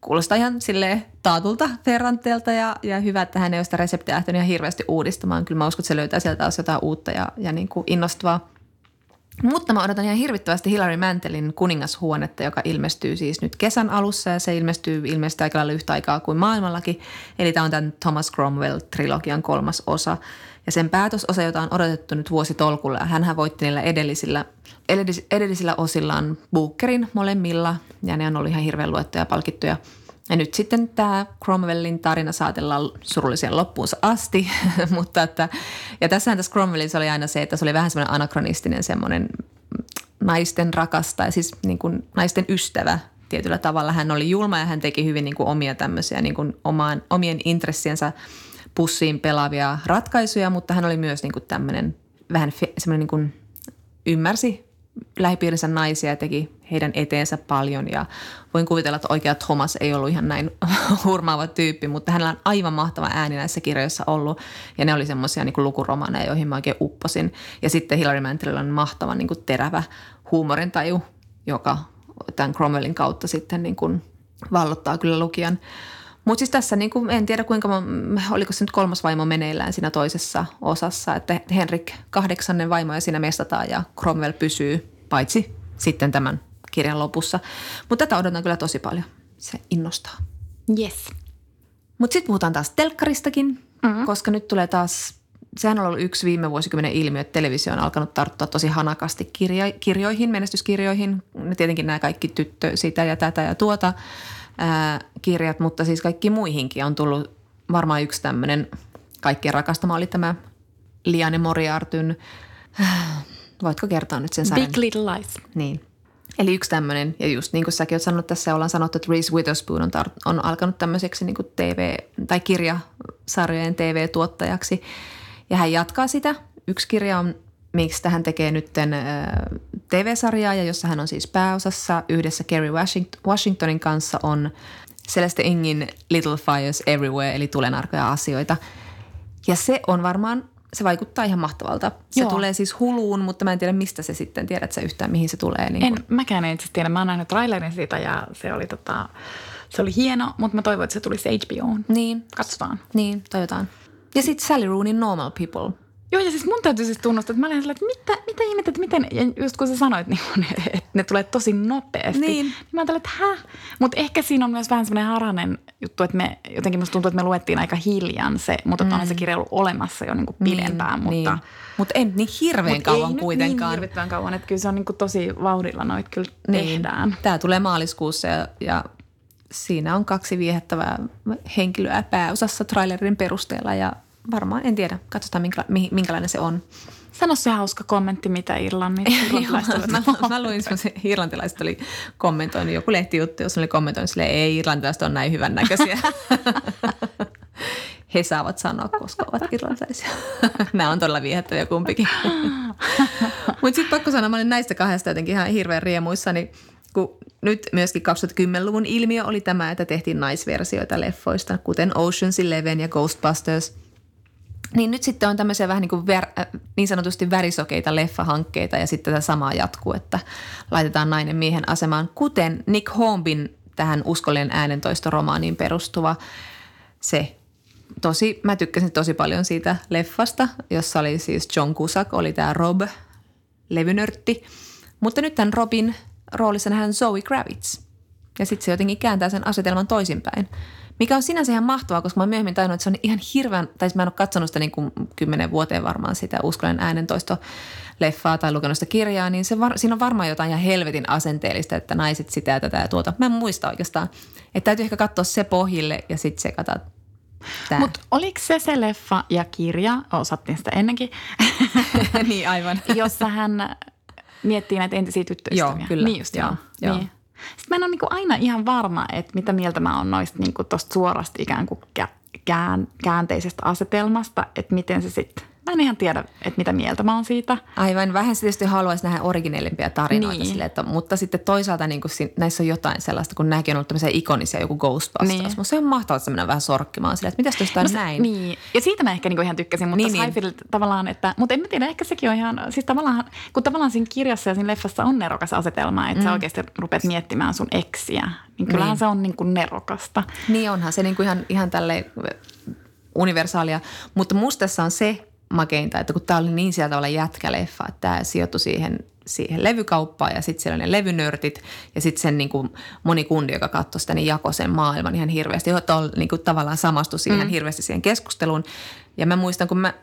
kuulostaa ihan sille taatulta Ferranteelta ja, ja hyvä, että hän ei ole sitä reseptiä lähtenyt ihan hirveästi uudistamaan. Kyllä mä uskon, että se löytää sieltä taas jotain uutta ja, ja niin kuin innostavaa. Mutta mä odotan ihan hirvittävästi Hilary Mantelin kuningashuonetta, joka ilmestyy siis nyt kesän alussa ja se ilmestyy ilmeisesti aika lailla yhtä aikaa kuin maailmallakin. Eli tämä on tämän Thomas Cromwell-trilogian kolmas osa. Ja sen päätösosa, jota on odotettu nyt vuositolkulla, hän voitti niillä edellisillä, edellisillä osillaan Bookerin molemmilla ja ne on ollut ihan hirveän luettuja ja palkittuja – ja nyt sitten tämä Cromwellin tarina saatellaan surullisen loppuunsa asti, *laughs* mutta että, ja tässähän tässä Cromwellissa oli aina se, että se oli vähän semmoinen anakronistinen semmoinen naisten rakastaja, siis niin kuin naisten ystävä tietyllä tavalla. Hän oli julma ja hän teki hyvin niin kuin omia tämmöisiä niin kuin omaan, omien intressiensä pussiin pelaavia ratkaisuja, mutta hän oli myös niin kuin tämmöinen vähän semmoinen niin kuin ymmärsi lähipiirinsä naisia ja teki heidän eteensä paljon ja voin kuvitella, että oikea Thomas ei ollut ihan näin *laughs* hurmaava tyyppi, mutta hänellä on aivan mahtava ääni näissä kirjoissa ollut ja ne oli semmoisia niin lukuromaneja, joihin mä oikein upposin. Ja sitten Hilary Mantelilla on mahtava niin kuin terävä huumorintaju, joka tämän Cromwellin kautta sitten niin kuin vallottaa kyllä lukijan. Mutta siis tässä niin kuin, en tiedä kuinka, oliko se nyt kolmas vaimo meneillään siinä toisessa osassa, että Henrik kahdeksannen vaimo ja siinä mestataan ja Cromwell pysyy, paitsi sitten tämän kirjan lopussa. Mutta tätä odotan kyllä tosi paljon. Se innostaa. Yes. Mutta sitten puhutaan taas telkkaristakin, mm-hmm. koska nyt tulee taas, sehän on ollut yksi viime vuosikymmenen ilmiö, että televisio on alkanut tarttua tosi hanakasti kirja, kirjoihin, menestyskirjoihin. Ne tietenkin nämä kaikki tyttö, sitä ja tätä ja tuota ää, kirjat, mutta siis kaikki muihinkin on tullut varmaan yksi tämmöinen kaikkien rakastama oli tämä Liane Moriartyn, *sighs* voitko kertoa nyt sen sarjan? Big Little Lies. Niin. Eli yksi tämmöinen, ja just niin kuin säkin olet sanonut tässä, ollaan sanottu, että Reese Witherspoon on, tar- on alkanut tämmöiseksi niin kuin TV- tai kirjasarjojen TV-tuottajaksi. Ja hän jatkaa sitä. Yksi kirja on, miksi tähän tekee nyt TV-sarjaa, ja jossa hän on siis pääosassa yhdessä Kerry Washingtonin kanssa on Celeste Ingin Little Fires Everywhere, eli tulenarkoja asioita. Ja se on varmaan se vaikuttaa ihan mahtavalta. Se Joo. tulee siis huluun, mutta mä en tiedä mistä se sitten, tiedät sä yhtään mihin se tulee. Niin en, kun... mäkään en itse tiedä. Mä oon nähnyt trailerin siitä ja se oli, tota, se oli hieno, mutta mä toivon, että se tulisi HBOon. Niin. Katsotaan. Niin, toivotaan. Ja sitten Sally Roonin Normal People – Joo, ja siis mun täytyy siis tunnustaa, että mä olin että mitä, mitä ihmettä, että miten, ja just kun sä sanoit, niin kun, että ne tulee tosi nopeasti. Niin. niin mä ajattelin, että häh? Mutta ehkä siinä on myös vähän semmoinen haranen juttu, että me jotenkin musta tuntuu, että me luettiin aika hiljan se, mutta mm. onhan se kirja ollut olemassa jo niinku pidempään. Niin, mutta, niin. Mutta en niin hirveän mut kauan ei kuitenkaan. Niin hirveän kauan, että kyllä se on niinku tosi vauhdilla noit kyllä niin. tehdään. Tämä tulee maaliskuussa ja, ja siinä on kaksi viehättävää henkilöä pääosassa trailerin perusteella ja varmaan, en tiedä. Katsotaan, minkä, minkälainen se on. Sano se hauska kommentti, mitä Irlannin *laughs* mä, mä luin semmoisen, irlantilaiset oli kommentoinut, joku lehtijuttu, jos oli kommentoinut silleen, ei irlantilaiset on näin hyvän näköisiä. *laughs* He saavat sanoa, koska ovat irlantilaisia. *laughs* Nämä on todella viehättäviä kumpikin. Mutta sitten pakko sanoa, mä olin näistä kahdesta jotenkin ihan hirveän riemuissani, kun nyt myöskin 2010-luvun ilmiö oli tämä, että tehtiin naisversioita leffoista, kuten Ocean's Eleven ja Ghostbusters – niin nyt sitten on tämmöisiä vähän niin, kuin ver, äh, niin sanotusti värisokeita leffahankkeita ja sitten tätä samaa jatkuu, että laitetaan nainen miehen asemaan, kuten Nick Hombin tähän uskollinen äänentoistoromaaniin perustuva se tosi, mä tykkäsin tosi paljon siitä leffasta, jossa oli siis John Cusack, oli tämä Rob, levynörtti. Mutta nyt tämän Robin roolissa nähdään Zoe Kravitz. Ja sitten se jotenkin kääntää sen asetelman toisinpäin. Mikä on sinänsä ihan mahtavaa, koska mä oon myöhemmin tajunnut, että se on ihan hirveän, tai mä en ole katsonut sitä niin kuin kymmenen vuoteen varmaan sitä uskollinen äänentoisto leffaa tai lukenut sitä kirjaa, niin se var, siinä on varmaan jotain ihan helvetin asenteellista, että naiset sitä ja tätä ja tuota. Mä en muista oikeastaan. Että täytyy ehkä katsoa se pohjille ja sitten se katsoa Mutta oliko se se leffa ja kirja, osattiin sitä ennenkin, *laughs* niin aivan. jossa hän miettii näitä entisiä tyttöystäviä. Joo, kyllä. Niin just, joo. joo. Niin. Sitten mä en ole niin kuin aina ihan varma, että mitä mieltä mä oon noista niin kuin tosta suorasta ikään kuin kään, käänteisestä asetelmasta, että miten se sitten mä en ihan tiedä, että mitä mieltä mä oon siitä. Aivan, vähän se tietysti haluaisi nähdä originellimpia tarinoita Niin. sille, että, mutta sitten toisaalta niin kuin, näissä on jotain sellaista, kun nämäkin on ollut tämmöisiä ikonisia, joku Ghostbusters. Niin. Niin. Se on mahtavaa, että se vähän sorkkimaan sille, että mitäs tuosta No se- näin. Niin, ja siitä mä ehkä niinku ihan tykkäsin, mutta Niin, niin, niin. niin. tavallaan, että, mutta en mä tiedä, ehkä sekin on ihan, siis tavallaan, kun tavallaan siinä kirjassa ja siinä leffassa on nerokas asetelma, että mm. sä oikeasti rupeat miettimään sun eksiä, niin kyllähän Niin. se on niinku nerokasta. Niin onhan se niin kuin ihan, ihan tälle universaalia, mutta musta tässä on se makeinta, että kun tämä oli niin sieltä tavalla jätkäleffa, että tämä sijoittui siihen, siihen levykauppaan ja sitten siellä ne levynörtit ja sitten sen niin kuin moni kundi, joka katsoi sitä, niin jakoi sen maailman ihan hirveästi, jotta niin kuin tavallaan samastui siihen mm. hirveästi siihen keskusteluun. Ja mä muistan, kun mä,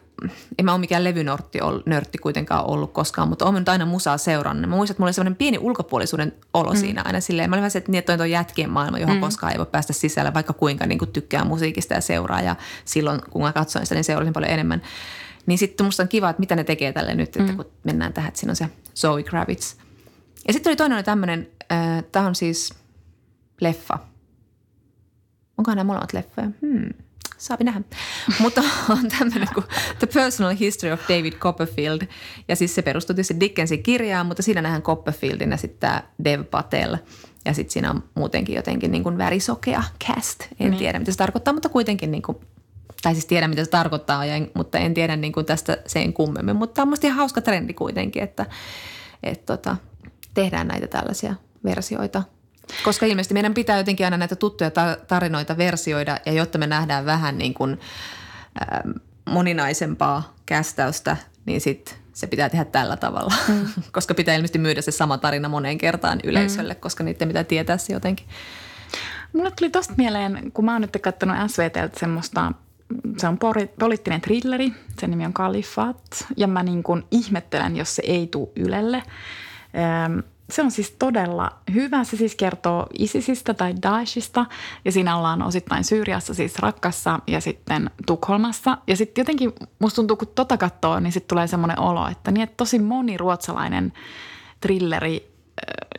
en mä ole mikään levynörtti nörtti kuitenkaan ollut koskaan, mutta olen nyt aina musaa seurannut. Mä muistan, että mulla oli semmoinen pieni ulkopuolisuuden olo mm. siinä aina silleen. Mä olin vähän se, että, niin, että toi on jätkien maailma, johon mm. koskaan ei voi päästä sisälle, vaikka kuinka niin kuin tykkää musiikista ja seuraa. Ja silloin, kun mä katsoin sitä, niin seurasin paljon enemmän. Niin sitten musta on kiva, että mitä ne tekee tälle nyt, että mm. kun mennään tähän, että siinä on se Zoe Kravitz. Ja sitten oli toinen oli tämmöinen, äh, tämä on siis leffa. Onkohan nämä molemmat leffoja? Hmm. Saapi nähdä. *laughs* Mutta on tämmöinen kuin The Personal History of David Copperfield. Ja siis se perustuu tietysti Dickensin kirjaan, mutta siinä nähdään Copperfieldin ja sitten tämä Dev Patel. Ja sitten siinä on muutenkin jotenkin niin kuin värisokea cast. En Niin. tiedä, mitä se tarkoittaa, mutta kuitenkin niin kuin, tai siis tiedän, mitä se tarkoittaa, ja en, mutta en tiedä niin kuin tästä sen kummemmin. Mutta on musta ihan hauska trendi kuitenkin, että, että tota, tehdään näitä tällaisia versioita. Koska ilmeisesti meidän pitää jotenkin aina näitä tuttuja ta- tarinoita versioida, ja jotta me nähdään vähän niin kuin, ähm, moninaisempaa kästäystä, niin sit se pitää tehdä tällä tavalla. Mm. *laughs* koska pitää ilmeisesti myydä se sama tarina moneen kertaan yleisölle, mm. koska niiden pitää tietää se jotenkin. Mulle tuli tosta mieleen, kun mä oon nyt katsonut SVTltä semmoista, se on poliittinen thrilleri, sen nimi on Kalifat, ja mä niin kuin ihmettelen, jos se ei tule Ylelle. Se on siis todella hyvä. Se siis kertoo ISISistä tai Daeshista ja siinä ollaan osittain Syyriassa, siis Rakkassa ja sitten Tukholmassa. Ja sitten jotenkin musta tuntuu, kun tota katsoo, niin sitten tulee semmoinen olo, että niin, että tosi moni ruotsalainen trilleri äh,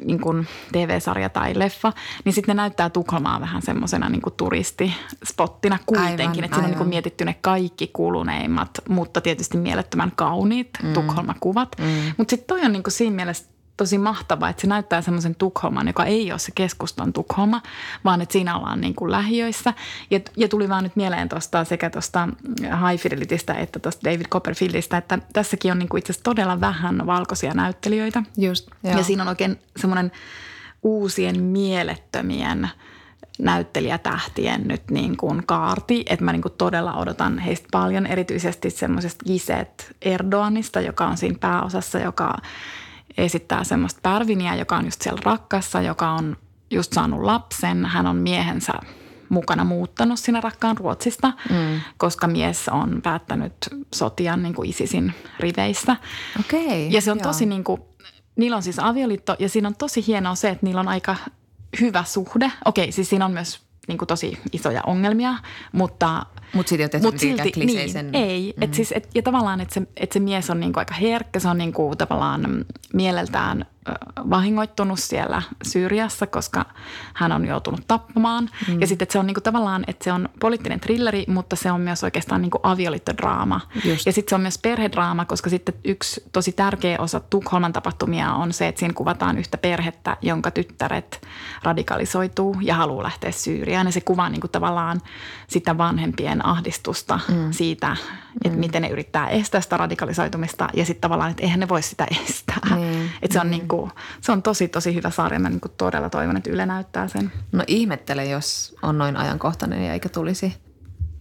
niin kuin TV-sarja tai leffa, niin sitten ne näyttää Tukholmaa vähän semmoisena niin turistispottina kuitenkin. Aivan, että siinä on niin kuin mietitty ne kaikki kuluneimmat, mutta tietysti mielettömän kauniit mm. Tukholma-kuvat. Mm. Mutta sitten toi on niin kuin siinä mielessä tosi mahtavaa, että se näyttää semmoisen Tukholman, joka ei ole se keskustan Tukholma, vaan että siinä ollaan niin kuin lähiöissä. Ja, ja tuli vaan nyt mieleen tuosta sekä tuosta High Fidelitystä että tuosta David Copperfieldista, että tässäkin on niin kuin itse asiassa todella vähän valkoisia näyttelijöitä. Just, Ja siinä on oikein semmoinen uusien mielettömien näyttelijätähtien nyt niin kuin kaarti, että mä niin kuin todella odotan heistä paljon, erityisesti semmoisesta Giset Erdoganista, joka on siinä pääosassa, joka esittää semmoista Pärviniä, joka on just siellä rakkassa, joka on just saanut lapsen. Hän on miehensä mukana muuttanut sinä rakkaan Ruotsista, mm. koska mies on päättänyt sotia niin kuin ISISin riveissä. Okei. Ja se on joo. tosi niin kuin, niillä on siis avioliitto ja siinä on tosi hienoa se, että niillä on aika hyvä suhde. Okei, siis siinä on myös niin kuin tosi isoja ongelmia, mutta Mut silti tehty mut silti, kliseisen- niin, ei. Mm. Et siis, et, ja tavallaan, että se, et se mies on niinku aika herkkä, se on niinku tavallaan mm, mieleltään vahingoittunut siellä Syyriassa, koska hän on joutunut tappamaan. Mm. Ja sitten että se on niinku tavallaan, että se on poliittinen thrilleri, mutta se on myös oikeastaan niinku avioliittodraama. Just. Ja sitten se on myös perhedraama, koska sitten yksi tosi tärkeä osa Tukholman tapahtumia on se, että siinä kuvataan yhtä perhettä, jonka tyttäret radikalisoituu ja haluaa lähteä Syyriaan. Ja se kuvaa niinku tavallaan sitä vanhempien ahdistusta mm. siitä, että mm. miten ne yrittää estää sitä radikalisoitumista ja sitten tavallaan, että eihän ne voi sitä estää. Niin, Että se on, niinku, se on tosi, tosi hyvä sarja. Mä niinku todella toivon, että Yle näyttää sen. No ihmettele, jos on noin ajankohtainen ja eikä tulisi.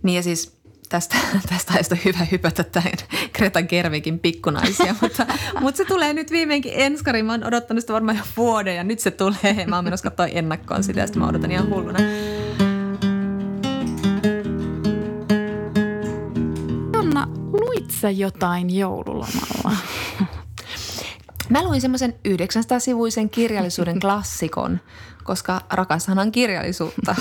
Niin ja siis tästä, *laughs* tästä on hyvä hypätä tähän Greta Gerwigin pikkunaisia, *laughs* mutta, mutta se tulee nyt viimeinkin enskari. Mä oon odottanut sitä varmaan jo vuoden ja nyt se tulee. Mä oon menossa katsoa ennakkoon sitä ja sitten mä odotan ihan hulluna. Jonna, luit sä jotain joululomalla? *laughs* Mä luin semmoisen 900-sivuisen kirjallisuuden *laughs* klassikon, koska rakashan on kirjallisuutta.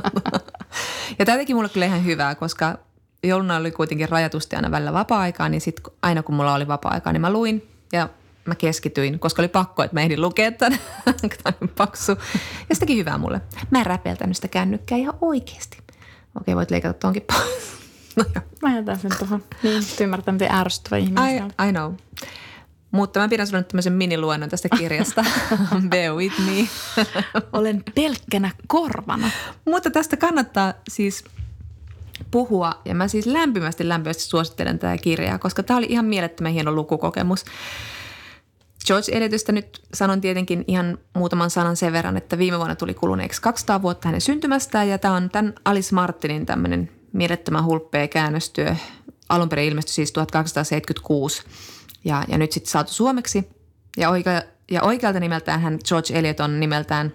*laughs* ja tämä teki mulle kyllä ihan hyvää, koska jouluna oli kuitenkin rajatusti aina välillä vapaa-aikaa, niin sit aina kun mulla oli vapaa-aikaa, niin mä luin ja mä keskityin, koska oli pakko, että mä ehdin lukea tämän. *laughs* Tämä on paksu. Ja se teki hyvää mulle. Mä en räpeltänyt sitä kännykkää ihan oikeasti. Okei, voit leikata tuonkin pois. No. Mä jätän sen tuohon. Niin, ymmärtää, miten ärsyttävä ihminen I, I know. Mutta mä pidän sinulle tämmöisen miniluennon tästä kirjasta. *laughs* Bear with me. Olen pelkkänä korvana. Mutta tästä kannattaa siis puhua. Ja mä siis lämpimästi lämpimästi suosittelen tätä kirjaa, koska tämä oli ihan mielettömän hieno lukukokemus. George Eliotista nyt sanon tietenkin ihan muutaman sanan sen verran, että viime vuonna tuli kuluneeksi 200 vuotta hänen syntymästään ja tämä on tämän Alice Martinin tämmöinen mielettömän hulppea käännöstyö. Alun perin ilmestyi siis 1876 ja, ja nyt sitten saatu suomeksi. Ja, oikea, ja oikealta nimeltään hän George Eliot on nimeltään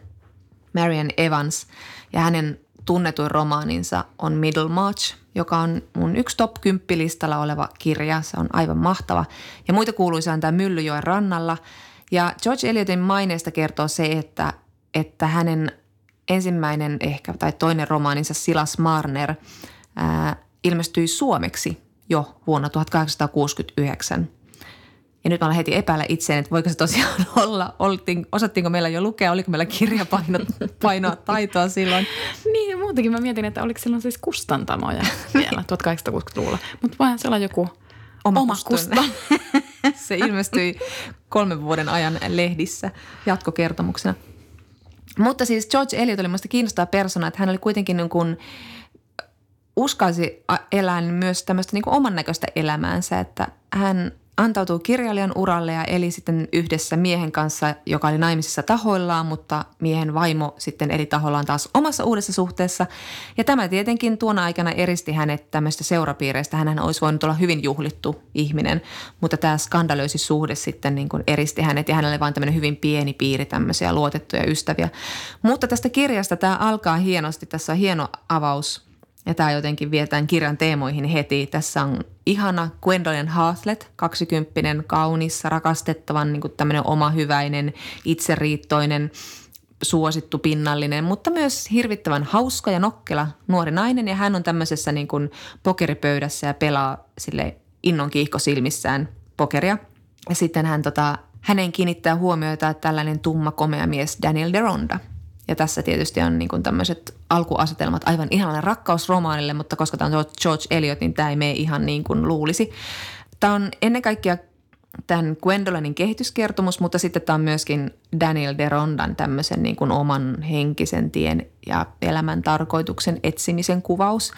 Marian Evans ja hänen tunnetuin romaaninsa on Middlemarch, joka on mun yksi top 10 listalla oleva kirja. Se on aivan mahtava. Ja muita kuuluisia on tämä Myllyjoen rannalla. Ja George Eliotin maineesta kertoo se, että, että hänen ensimmäinen ehkä tai toinen romaaninsa Silas Marner ää, ilmestyi suomeksi jo vuonna 1869. Ja nyt mä olen heti epäillä itseen, että voiko se tosiaan *laughs* olla, oltiin, osattiinko meillä jo lukea, oliko meillä kirjapainoa *laughs* taitoa silloin. Niin ja muutenkin mä mietin, että oliko silloin siis kustantamoja *laughs* vielä 1860-luvulla. Mutta voihan se olla joku oma, oma kustantaja. se ilmestyi kolmen vuoden ajan lehdissä jatkokertomuksena. Mutta siis George Eliot oli minusta kiinnostava persona, että hän oli kuitenkin niin kuin uskalsi elää myös tämmöistä niin kuin oman näköistä elämäänsä, että hän – antautuu kirjailijan uralle ja eli sitten yhdessä miehen kanssa, joka oli naimisissa tahoillaan, mutta miehen vaimo sitten eri tahoillaan taas omassa uudessa suhteessa. Ja tämä tietenkin tuona aikana eristi hänet tämmöistä seurapiireistä. Hän olisi voinut olla hyvin juhlittu ihminen, mutta tämä skandalöisi suhde sitten niin kuin eristi hänet ja hänelle oli vain tämmöinen hyvin pieni piiri tämmöisiä luotettuja ystäviä. Mutta tästä kirjasta tämä alkaa hienosti. Tässä on hieno avaus – ja tämä jotenkin vietään kirjan teemoihin heti. Tässä on ihana Gwendolyn Hathlet, kaksikymppinen, kaunis, rakastettavan, niin tämmöinen omahyväinen, itseriittoinen, suosittu, pinnallinen, mutta myös hirvittävän hauska ja nokkela nuori nainen. Ja hän on tämmöisessä niin kuin pokeripöydässä ja pelaa sille innon silmissään pokeria. Ja sitten hän tota, hänen kiinnittää huomiota tällainen tumma komea mies Daniel Deronda – ja tässä tietysti on niin tämmöiset alkuasetelmat aivan ihanalle rakkausromaanille, mutta koska tämä on George Eliot, niin tämä ei mene ihan niin kuin luulisi. Tämä on ennen kaikkea tämän Gwendolinin kehityskertomus, mutta sitten tämä on myöskin Daniel Derondan tämmöisen niin kuin oman henkisen tien ja elämän tarkoituksen etsimisen kuvaus.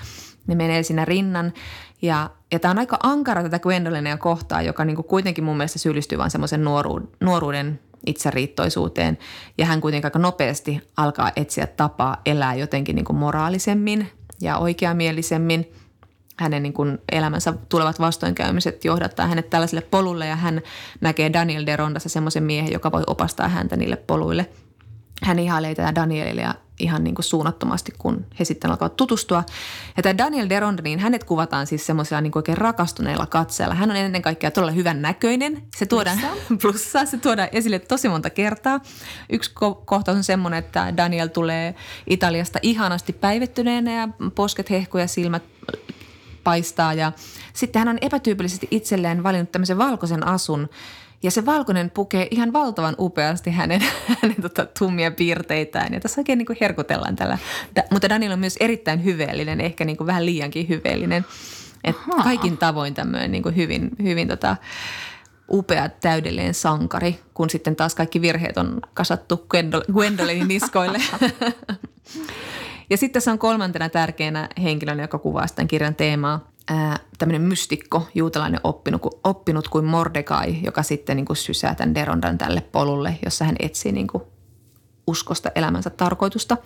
Ne menee siinä rinnan ja, ja tämä on aika ankara tätä Gwendolinia kohtaa, joka niin kuin kuitenkin mun mielestä syyllistyy vain semmoisen nuoruuden, nuoruuden itseriittoisuuteen ja hän kuitenkin aika nopeasti alkaa etsiä tapaa elää jotenkin niin kuin moraalisemmin ja oikeamielisemmin. Hänen niin kuin elämänsä tulevat vastoinkäymiset johdattaa hänet tällaiselle polulle ja hän näkee Daniel Derondassa semmoisen miehen, joka voi opastaa häntä niille poluille – hän ihailee tätä Danielia ihan niin kuin suunnattomasti, kun he sitten alkavat tutustua. Ja tämä Daniel Deronda, niin hänet kuvataan siis semmoisella niin oikein rakastuneella katseella. Hän on ennen kaikkea todella hyvän näköinen. Se tuodaan, plussaa, *laughs* se tuodaan esille tosi monta kertaa. Yksi ko- kohta on semmoinen, että Daniel tulee Italiasta ihanasti päivettyneenä ja posket hehkuja ja silmät paistaa. Ja sitten hän on epätyypillisesti itselleen valinnut tämmöisen valkoisen asun, ja se valkoinen pukee ihan valtavan upeasti hänen, *laughs* hänen tota, tummia piirteitään. Ja tässä oikein niin kuin herkutellaan tällä. Da, mutta Daniel on myös erittäin hyveellinen, ehkä niin kuin vähän liiankin hyveellinen. Et kaikin tavoin tämmöinen niin kuin hyvin, hyvin tota, upea täydellinen sankari, kun sitten taas kaikki virheet on kasattu Gwendolinin niskoille. *laughs* ja sitten tässä on kolmantena tärkeänä henkilönä, joka kuvaa tämän kirjan teemaa, tämmöinen mystikko, juutalainen oppinut, oppinut kuin Mordekai, joka sitten niin kuin sysää tämän Derondan tälle polulle, jossa hän etsii niin kuin uskosta elämänsä tarkoitusta.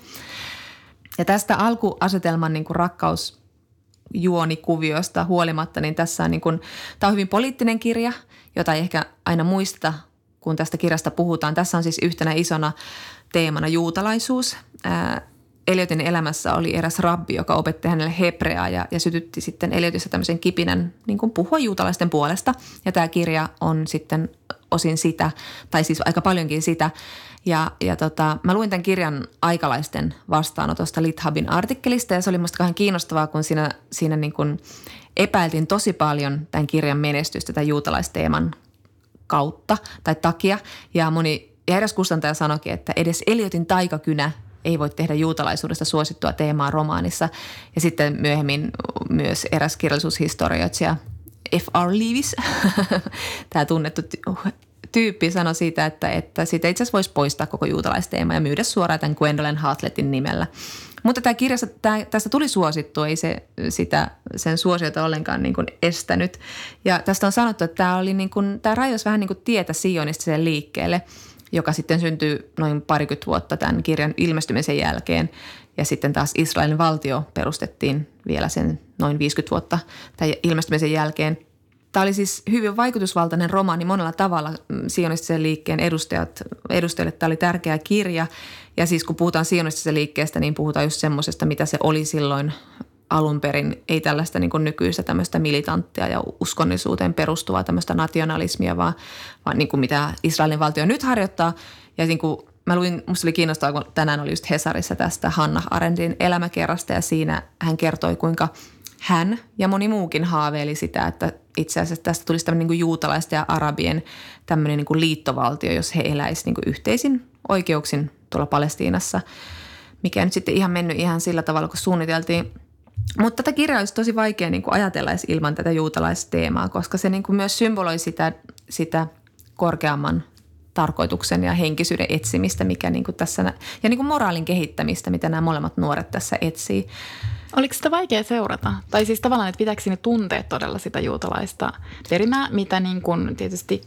Ja tästä alkuasetelman niin kuin rakkausjuonikuviosta huolimatta, niin tässä on, niin kuin, tämä on hyvin poliittinen kirja, jota ei ehkä aina muista, kun tästä kirjasta puhutaan. Tässä on siis yhtenä isona teemana juutalaisuus. Eliotin elämässä oli eräs rabbi, joka opetti hänelle hebreaa ja, ja sytytti sitten Eliotissa tämmöisen kipinän niin kuin puhua juutalaisten puolesta. Ja tämä kirja on sitten osin sitä, tai siis aika paljonkin sitä. Ja, ja tota, mä luin tämän kirjan aikalaisten vastaanotosta Lithabin artikkelista ja se oli musta vähän kiinnostavaa, kun siinä, siinä niin kuin epäiltiin tosi paljon tämän kirjan menestystä tämän juutalaisteeman kautta tai takia. Ja moni ja eräs kustantaja sanoikin, että edes Eliotin taikakynä ei voi tehdä juutalaisuudesta suosittua teemaa romaanissa. Ja sitten myöhemmin myös eräs kirjallisuushistorioitsija F.R. Lewis, *laughs* tämä tunnettu tyyppi sanoi siitä, että, että siitä itse asiassa voisi poistaa koko juutalaisteema ja myydä suoraan tämän Gwendolyn Hartlettin nimellä. Mutta tämä kirjassa, tämä, tästä tuli suosittu, ei se sitä, sen suosiota ollenkaan niin kuin estänyt. Ja tästä on sanottu, että tämä, oli niin kuin, tämä rajoisi vähän niin kuin tietä sionistiselle liikkeelle, joka sitten syntyi noin parikymmentä vuotta tämän kirjan ilmestymisen jälkeen. Ja sitten taas Israelin valtio perustettiin vielä sen noin 50 vuotta tämän ilmestymisen jälkeen – Tämä oli siis hyvin vaikutusvaltainen romaani monella tavalla mm, sionistisen liikkeen edustajat, edustajille. Tämä oli tärkeä kirja ja siis kun puhutaan sionistisen liikkeestä, niin puhutaan just semmoisesta, mitä se oli silloin alun perin. Ei tällaista niin kuin nykyistä tämmöistä militanttia ja uskonnollisuuteen perustuvaa tämmöistä nationalismia, vaan, vaan niin kuin mitä Israelin valtio nyt harjoittaa. Ja niin kuin mä luin, musta oli kiinnostavaa, kun tänään oli just Hesarissa tästä Hanna Arendin elämäkerrasta ja siinä hän kertoi, kuinka – hän ja moni muukin haaveili sitä, että itse asiassa tästä tulisi tämmöinen niin juutalaisten ja arabien tämmöinen niin kuin liittovaltio, jos he eläisivät niin yhteisin oikeuksin tuolla Palestiinassa, mikä nyt sitten ihan mennyt ihan sillä tavalla, kun suunniteltiin. Mutta tätä kirjaa olisi tosi vaikea niin kuin ajatella edes ilman tätä juutalaisteemaa, koska se niin kuin myös symboloi sitä, sitä korkeamman tarkoituksen ja henkisyyden etsimistä, mikä niin kuin tässä, ja niin kuin moraalin kehittämistä, mitä nämä molemmat nuoret tässä etsii. Oliko sitä vaikea seurata? Tai siis tavallaan, että pitääkö sinne tuntea todella sitä juutalaista perimää, mitä niin kuin tietysti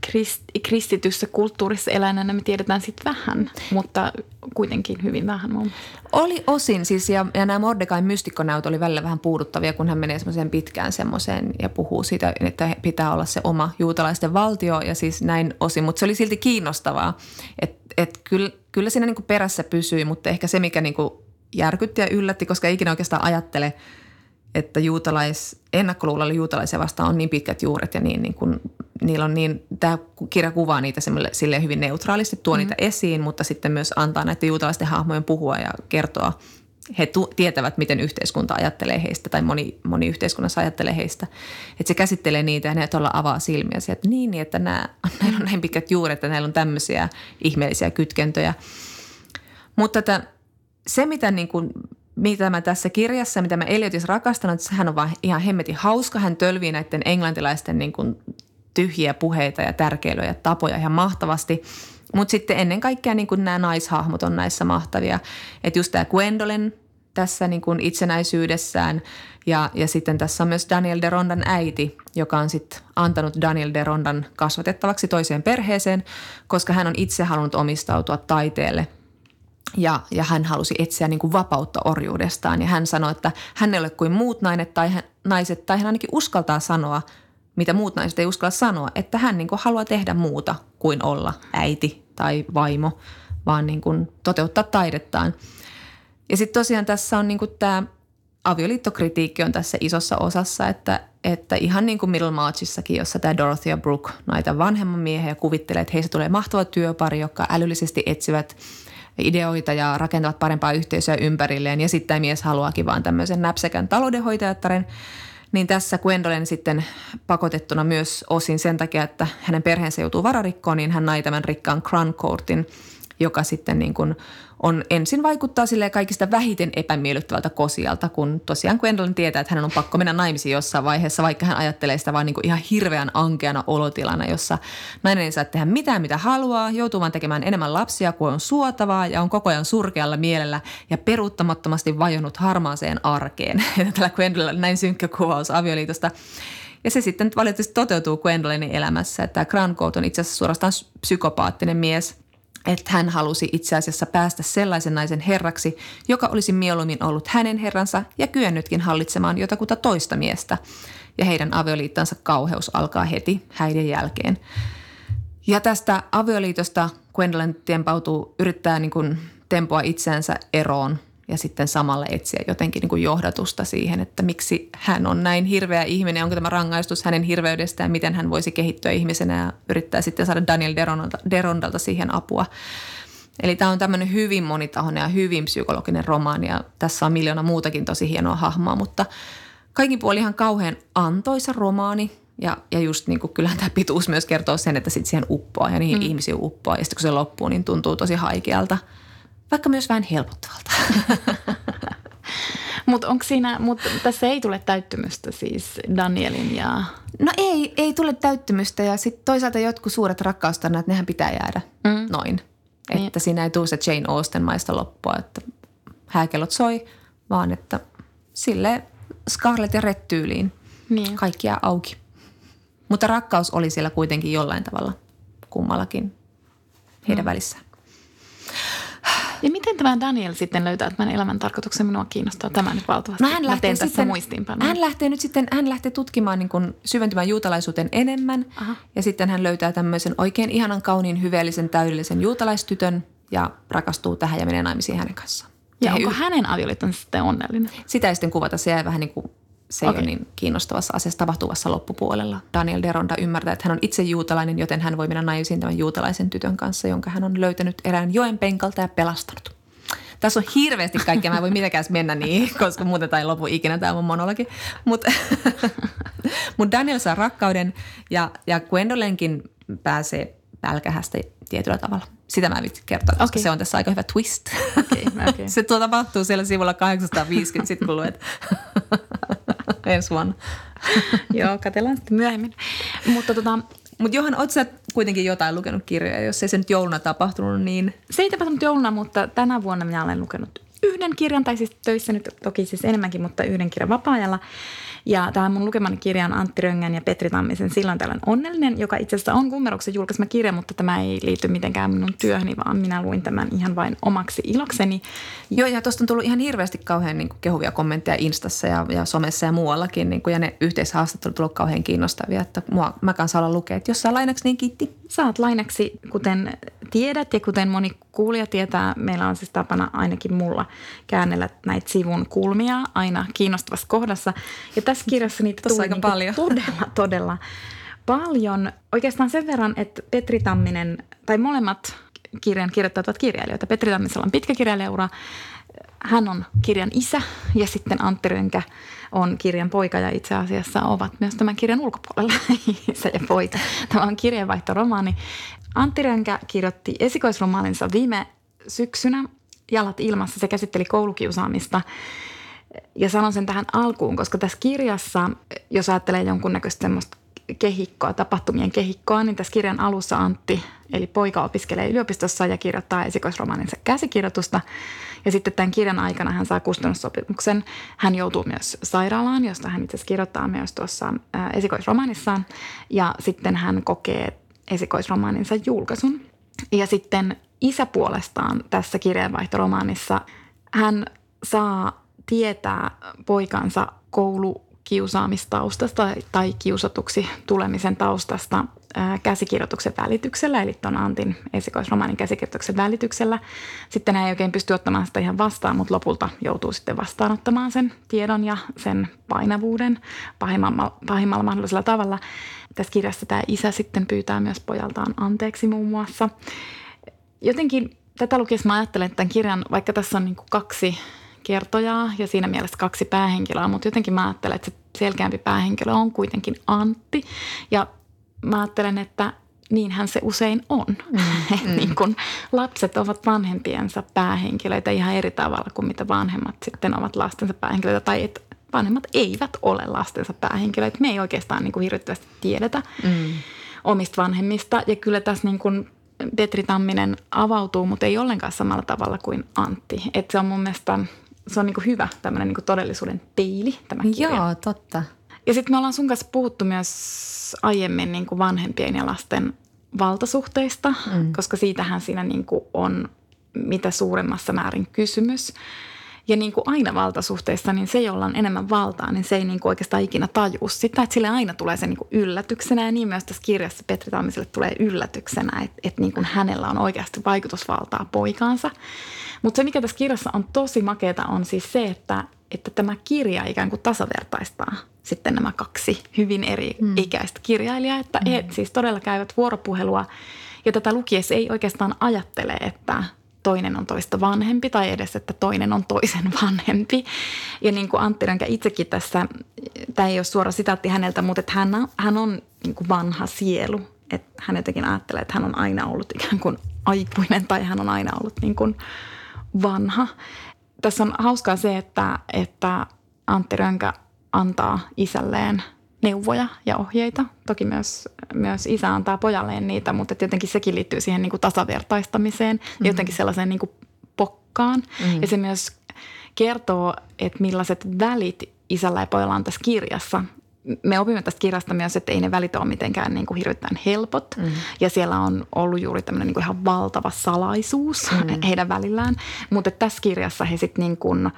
krist, kristityssä kulttuurissa eläneenä me tiedetään sitten vähän, mutta kuitenkin hyvin vähän mun Oli osin siis, ja, ja nämä Mordekain mystikkonäyt oli välillä vähän puuduttavia, kun hän menee semmoiseen pitkään semmoiseen ja puhuu siitä, että pitää olla se oma juutalaisten valtio ja siis näin osin, mutta se oli silti kiinnostavaa, että et kyllä, kyllä siinä niin perässä pysyi, mutta ehkä se, mikä niin järkytti ja yllätti, koska ikinä oikeastaan ajattele, että juutalais, ennakkoluulolla juutalaisia vastaan on niin pitkät juuret ja niin, niin kun, niillä on niin, tämä kirja kuvaa niitä sille hyvin neutraalisti, tuo mm. niitä esiin, mutta sitten myös antaa näiden juutalaisten hahmojen puhua ja kertoa. He tu- tietävät, miten yhteiskunta ajattelee heistä tai moni, moni yhteiskunnassa ajattelee heistä. Että se käsittelee niitä ja ne todella avaa silmiä. Että niin, niin, että nämä, *laughs* näillä on näin pitkät juuret, että näillä on tämmöisiä ihmeellisiä kytkentöjä. Mutta että se, mitä, niin kuin, mitä mä tässä kirjassa, mitä mä Eliotissa rakastanut, että hän on vaan ihan hemmetin hauska. Hän tölvii näiden englantilaisten niin kuin, tyhjiä puheita ja tärkeilyjä ja tapoja ihan mahtavasti. Mutta sitten ennen kaikkea niin kuin nämä naishahmot on näissä mahtavia. Että just tämä Gwendolyn tässä niin kuin itsenäisyydessään ja, ja sitten tässä on myös Daniel de Rondan äiti, joka on sitten antanut Daniel de Rondan kasvatettavaksi toiseen perheeseen, koska hän on itse halunnut omistautua taiteelle ja, ja hän halusi etsiä niin kuin vapautta orjuudestaan. Ja hän sanoi, että hän ei ole kuin muut naiset tai hän, naiset, tai hän ainakin uskaltaa sanoa, mitä muut naiset ei uskalla sanoa, että hän niin kuin haluaa tehdä muuta kuin olla äiti tai vaimo, vaan niin kuin toteuttaa taidettaan. Ja sitten tosiaan tässä on niin kuin tämä avioliittokritiikki on tässä isossa osassa, että, että ihan niin kuin Middlemarchissakin, jossa tämä Dorothea Brooke, näitä vanhemman miehen ja kuvittelee, että heistä tulee mahtava työpari, joka älyllisesti etsivät – ideoita ja rakentavat parempaa yhteisöä ympärilleen ja sitten mies haluaakin vaan tämmöisen näpsäkän taloudenhoitajattaren, niin tässä Gwendolyn sitten pakotettuna myös osin sen takia, että hänen perheensä joutuu vararikkoon, niin hän nai tämän rikkaan Crown Courtin, joka sitten niin kuin on ensin vaikuttaa sille kaikista vähiten epämiellyttävältä kosialta, kun tosiaan Gwendolyn tietää, että hänen on pakko mennä naimisiin jossain vaiheessa, vaikka hän ajattelee sitä vain niin ihan hirveän ankeana olotilana, jossa nainen ei saa tehdä mitään, mitä haluaa, joutuu vaan tekemään enemmän lapsia kuin on suotavaa ja on koko ajan surkealla mielellä ja peruuttamattomasti vajonnut harmaaseen arkeen. *laughs* Tällä Gwendolyn näin synkkä kuvaus avioliitosta. Ja se sitten valitettavasti toteutuu Gwendolynin elämässä, että Crown Court on itse asiassa suorastaan psykopaattinen mies – että hän halusi itse asiassa päästä sellaisen naisen herraksi, joka olisi mieluummin ollut hänen herransa ja kyennytkin hallitsemaan jotakuta toista miestä. Ja heidän avioliittansa kauheus alkaa heti häiden jälkeen. Ja tästä avioliitosta Gwendolyn tempautuu, yrittää niin kuin tempoa itseänsä eroon ja sitten samalla etsiä jotenkin niin kuin johdatusta siihen, että miksi hän on näin hirveä ihminen, onko tämä rangaistus hänen hirveydestään, miten hän voisi kehittyä ihmisenä ja yrittää sitten saada Daniel Derondalta, Derondalta siihen apua. Eli tämä on tämmöinen hyvin monitahoinen ja hyvin psykologinen romaani ja tässä on miljoona muutakin tosi hienoa hahmoa, mutta kaikin puoli ihan kauhean antoisa romaani ja, ja just niin kuin, kyllähän tämä pituus myös kertoo sen, että sitten siihen uppoaa ja niihin mm. ihmisiin uppoaa ja sitten kun se loppuu, niin tuntuu tosi haikealta – vaikka myös vähän helpottavalta. *laughs* Mutta onko siinä, mutta tässä ei tule täyttymystä siis Danielin ja... No ei, ei tule täyttymystä ja sitten toisaalta jotkut suuret rakkaustarinat, nehän pitää jäädä mm. noin. Niin. Että siinä ei tule se Jane Austen maista loppua, että hääkellot soi, vaan että sille Scarlett ja Red tyyliin niin. kaikkia auki. Mutta rakkaus oli siellä kuitenkin jollain tavalla kummallakin heidän mm. välissään. Ja miten tämä Daniel sitten löytää tämän elämän tarkoituksen? Minua kiinnostaa tämä nyt valtavasti. No hän lähtee, sitten, hän lähtee nyt sitten, hän lähtee tutkimaan niin kuin syventymään juutalaisuuteen enemmän. Aha. Ja sitten hän löytää tämmöisen oikein ihanan, kauniin, hyveellisen, täydellisen juutalaistytön ja rakastuu tähän ja menee naimisiin hänen kanssaan. Ja, ja onko he... hänen avioliittonsa sitten onnellinen? Sitä ei sitten kuvata. Se jää vähän niin kuin se okay. ei ole niin kiinnostavassa asiassa tapahtuvassa loppupuolella. Daniel Deronda ymmärtää, että hän on itse juutalainen, joten hän voi mennä naimisiin tämän juutalaisen tytön kanssa, jonka hän on löytänyt erään joen penkalta ja pelastanut. Tässä on hirveästi kaikkea, mä en voi mitenkään mennä niin, *laughs* koska muuten tai lopu ikinä tämä mun monologi. Mutta *laughs* mut Daniel saa rakkauden ja, ja Gwendolynkin pääsee pälkähästä tietyllä tavalla. Sitä mä en vitsi kertoa, koska okay. se on tässä aika hyvä twist. Okay, okay. *laughs* se tuo tapahtuu siellä sivulla 850, sitten kun luet *laughs* ensi vuonna. *laughs* Joo, katsellaan sitten myöhemmin. Mutta tota, Mut Johan, oot sä kuitenkin jotain lukenut kirjoja, jos ei se nyt jouluna tapahtunut, niin... Se ei tapahtunut jouluna, mutta tänä vuonna minä olen lukenut yhden kirjan, tai siis töissä nyt toki siis enemmänkin, mutta yhden kirjan vapaa-ajalla. Ja tämä mun lukemani kirja on Antti Röngän ja Petri Tammisen Silloin tällöin onnellinen, joka itse asiassa on kummeruksen julkaisema kirja, mutta tämä ei liity mitenkään minun työhöni, vaan minä luin tämän ihan vain omaksi ilokseni. Joo, ja tuosta on tullut ihan hirveästi kauhean niin kuin, kehuvia kommentteja Instassa ja, ja somessa ja muuallakin, niin kuin, ja ne yhteishaastattelut tullut kauhean kiinnostavia, että mua, mä kanssa olla lukea, että jos saa lainaksi, niin kiitti. Saat lainaksi, kuten tiedät ja kuten moni kuulija tietää, meillä on siis tapana ainakin mulla käännellä näitä sivun kulmia aina kiinnostavassa kohdassa. Ja tässä kirjassa niitä tuli aika niin paljon. todella, todella paljon. Oikeastaan sen verran, että Petri Tamminen, tai molemmat kirjan kirjoittavat kirjailijoita. Petri Tammisella on pitkä kirjailijaura. Hän on kirjan isä ja sitten Antti Rönkä on kirjan poika ja itse asiassa ovat myös tämän kirjan ulkopuolella *laughs* isä ja poika. Tämä on kirjeenvaihtoromaani. Antti Rönkä kirjoitti esikoisromaaninsa viime syksynä Jalat ilmassa. Se käsitteli koulukiusaamista. Ja sanon sen tähän alkuun, koska tässä kirjassa, jos ajattelee jonkunnäköistä semmoista kehikkoa, tapahtumien kehikkoa, niin tässä kirjan alussa Antti, eli poika opiskelee yliopistossa ja kirjoittaa esikoisromaaninsa käsikirjoitusta. Ja sitten tämän kirjan aikana hän saa kustannussopimuksen. Hän joutuu myös sairaalaan, josta hän itse asiassa kirjoittaa myös tuossa esikoisromaanissaan. Ja sitten hän kokee esikoisromaaninsa julkaisun. Ja sitten isä puolestaan tässä kirjeenvaihtoromaanissa, hän saa tietää poikansa koulukiusaamistaustasta tai kiusatuksi tulemisen taustasta käsikirjoituksen välityksellä, eli tuon Antin esikoisromaanin käsikirjoituksen välityksellä. Sitten hän ei oikein pysty ottamaan sitä ihan vastaan, mutta lopulta joutuu sitten vastaanottamaan sen tiedon ja sen painavuuden pahimmalla, pahimmalla mahdollisella tavalla. Tässä kirjassa tämä isä sitten pyytää myös pojaltaan anteeksi muun muassa. Jotenkin tätä lukiessa mä ajattelen, että tämän kirjan, vaikka tässä on niin kaksi kertojaa ja siinä mielessä kaksi päähenkilöä, mutta jotenkin mä ajattelen, että se selkeämpi päähenkilö on kuitenkin Antti. Ja mä ajattelen, että niinhän se usein on. Mm, *laughs* mm. niin kun lapset ovat vanhempiensa päähenkilöitä ihan eri tavalla kuin mitä vanhemmat sitten ovat lastensa päähenkilöitä. Tai että vanhemmat eivät ole lastensa päähenkilöitä. Me ei oikeastaan niin kuin hirvittävästi tiedetä mm. omista vanhemmista. Ja kyllä tässä niin kuin Petri Tamminen avautuu, mutta ei ollenkaan samalla tavalla kuin Antti. Että se on mun mielestä se on niin kuin hyvä tämmöinen niin todellisuuden peili tämä kirja. Joo, totta. Ja sitten me ollaan sun kanssa puhuttu myös aiemmin niin kuin vanhempien ja lasten valtasuhteista, mm. koska siitähän siinä niin kuin on mitä suuremmassa määrin kysymys. Ja niin kuin aina valtasuhteissa, niin se, jolla on enemmän valtaa, niin se ei niin kuin oikeastaan ikinä tajua sitä. Että sille aina tulee se niin kuin yllätyksenä ja niin myös tässä kirjassa Petri Tammiselle tulee yllätyksenä, että, että niin kuin hänellä on oikeasti vaikutusvaltaa poikaansa. Mutta se, mikä tässä kirjassa on tosi makeata, on siis se, että, että tämä kirja ikään kuin tasavertaistaa sitten nämä kaksi hyvin eri mm. ikäistä kirjailijaa, että mm. he siis todella käyvät vuoropuhelua ja tätä lukiessa ei oikeastaan ajattele, että toinen on toista vanhempi tai edes, että toinen on toisen vanhempi. Ja niin kuin Antti Rönkä itsekin tässä, tämä ei ole suora sitaatti häneltä, mutta että hän, on, hän on niin kuin vanha sielu. Että hän jotenkin ajattelee, että hän on aina ollut ikään kuin aikuinen tai hän on aina ollut niin kuin vanha. Tässä on hauskaa se, että, että Antti Rönkä antaa isälleen neuvoja ja ohjeita. Toki myös, myös isä antaa pojalleen niitä, mutta jotenkin sekin liittyy siihen niin kuin tasavertaistamiseen mm-hmm. ja jotenkin sellaiseen niin kuin pokkaan. Mm-hmm. Ja se myös kertoo, että millaiset välit isällä ja pojalla on tässä kirjassa. Me opimme tästä kirjasta myös, että ei ne välit ole mitenkään niin kuin hirvittävän helpot. Mm. Ja siellä on ollut juuri tämmöinen niin kuin ihan valtava salaisuus mm. heidän välillään. Mutta tässä kirjassa he sitten niin kuin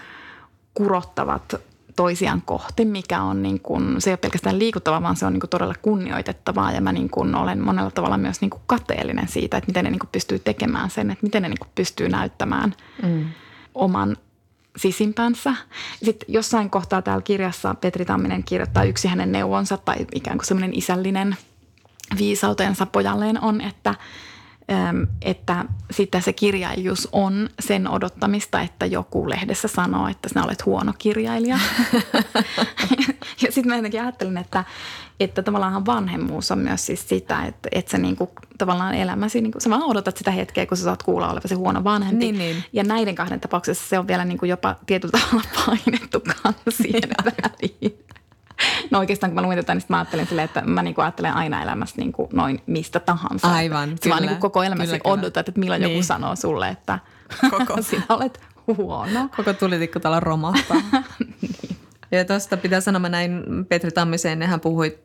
kurottavat toisiaan kohti, mikä on niin kuin, se ei ole pelkästään liikuttavaa, vaan se on niin kuin todella kunnioitettavaa. Ja mä niin kuin olen monella tavalla myös niin kuin kateellinen siitä, että miten ne niin kuin pystyy tekemään sen, että miten ne niin kuin pystyy näyttämään mm. oman sisimpänsä. Sitten jossain kohtaa täällä kirjassa Petri Tamminen kirjoittaa yksi hänen neuvonsa tai ikään kuin semmoinen isällinen viisautensa pojalleen on, että – että sitten se kirjailijuus on sen odottamista, että joku lehdessä sanoo, että sinä olet huono kirjailija. *laughs* ja sitten mä jotenkin ajattelin, että, että tavallaan vanhemmuus on myös siis sitä, että, että sä niinku, tavallaan elämäsi, niinku, sä vaan odotat sitä hetkeä, kun sä saat kuulla olevasi huono vanhempi. Niin, niin. Ja näiden kahden tapauksessa se on vielä niinku jopa tietyllä tavalla *laughs* painettu siihen väliin. No oikeastaan kun mä luin tätä, niin mä ajattelen silleen, että mä niinku ajattelen aina elämässä niinku noin mistä tahansa. Aivan, että kyllä. Vaan niinku koko elämässä kyllä, odotat, että milloin niin. joku sanoo sulle, että koko. *laughs* sinä olet huono. Koko tulitikku täällä romahtaa. *laughs* niin. Ja tuosta pitää sanoa, mä näin Petri Tammiseen, hän puhui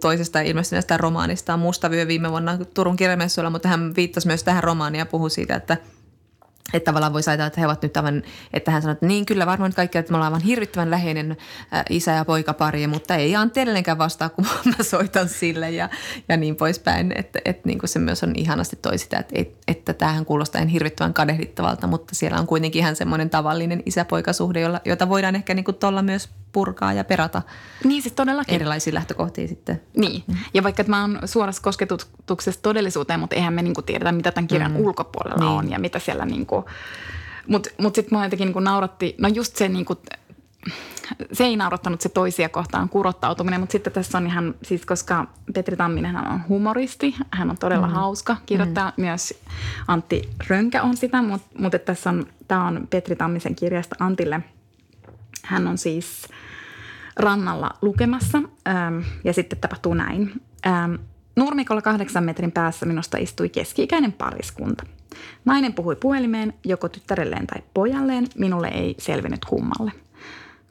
toisesta ilmestyneestä romaanista Mustavyö viime vuonna Turun kirjamessuilla, mutta hän viittasi myös tähän romaaniin ja puhui siitä, että – että tavallaan voisi ajatella, että he ovat nyt tämän, että hän sanoi, että niin kyllä varmaan kaikki, että me ollaan aivan hirvittävän läheinen isä- ja poikapari, mutta ei Antti edelleenkään vastaa, kun *laughs* mä soitan sille ja, ja niin poispäin. Että, että niin kuin se myös on ihanasti toi sitä, että, että, että tämähän kuulostaa ihan hirvittävän kadehdittavalta, mutta siellä on kuitenkin ihan semmoinen tavallinen isä-poikasuhde, jolla, jota voidaan ehkä niin kuin tuolla myös purkaa ja perata niin, siis todellakin. erilaisia lähtökohtia sitten. Niin, ja vaikka mä oon suorassa kosketuksessa todellisuuteen, mutta eihän me niinku tiedetä, mitä tämän kirjan mm. ulkopuolella niin. on ja mitä siellä niinku, mutta mut sitten mä jotenkin niinku nauratti, no just se niinku, se ei naurattanut se toisia kohtaan kurottautuminen, mutta sitten tässä on ihan, siis koska Petri Tamminen hän on humoristi, hän on todella mm. hauska kirjoittaa, mm. myös Antti Rönkä on sitä, mutta, mutta tässä on, tämä on Petri Tammisen kirjasta Antille – hän on siis rannalla lukemassa ähm, ja sitten tapahtuu näin. Ähm, nurmikolla kahdeksan metrin päässä minusta istui keski-ikäinen pariskunta. Nainen puhui puhelimeen joko tyttärelleen tai pojalleen, minulle ei selvinnyt kummalle.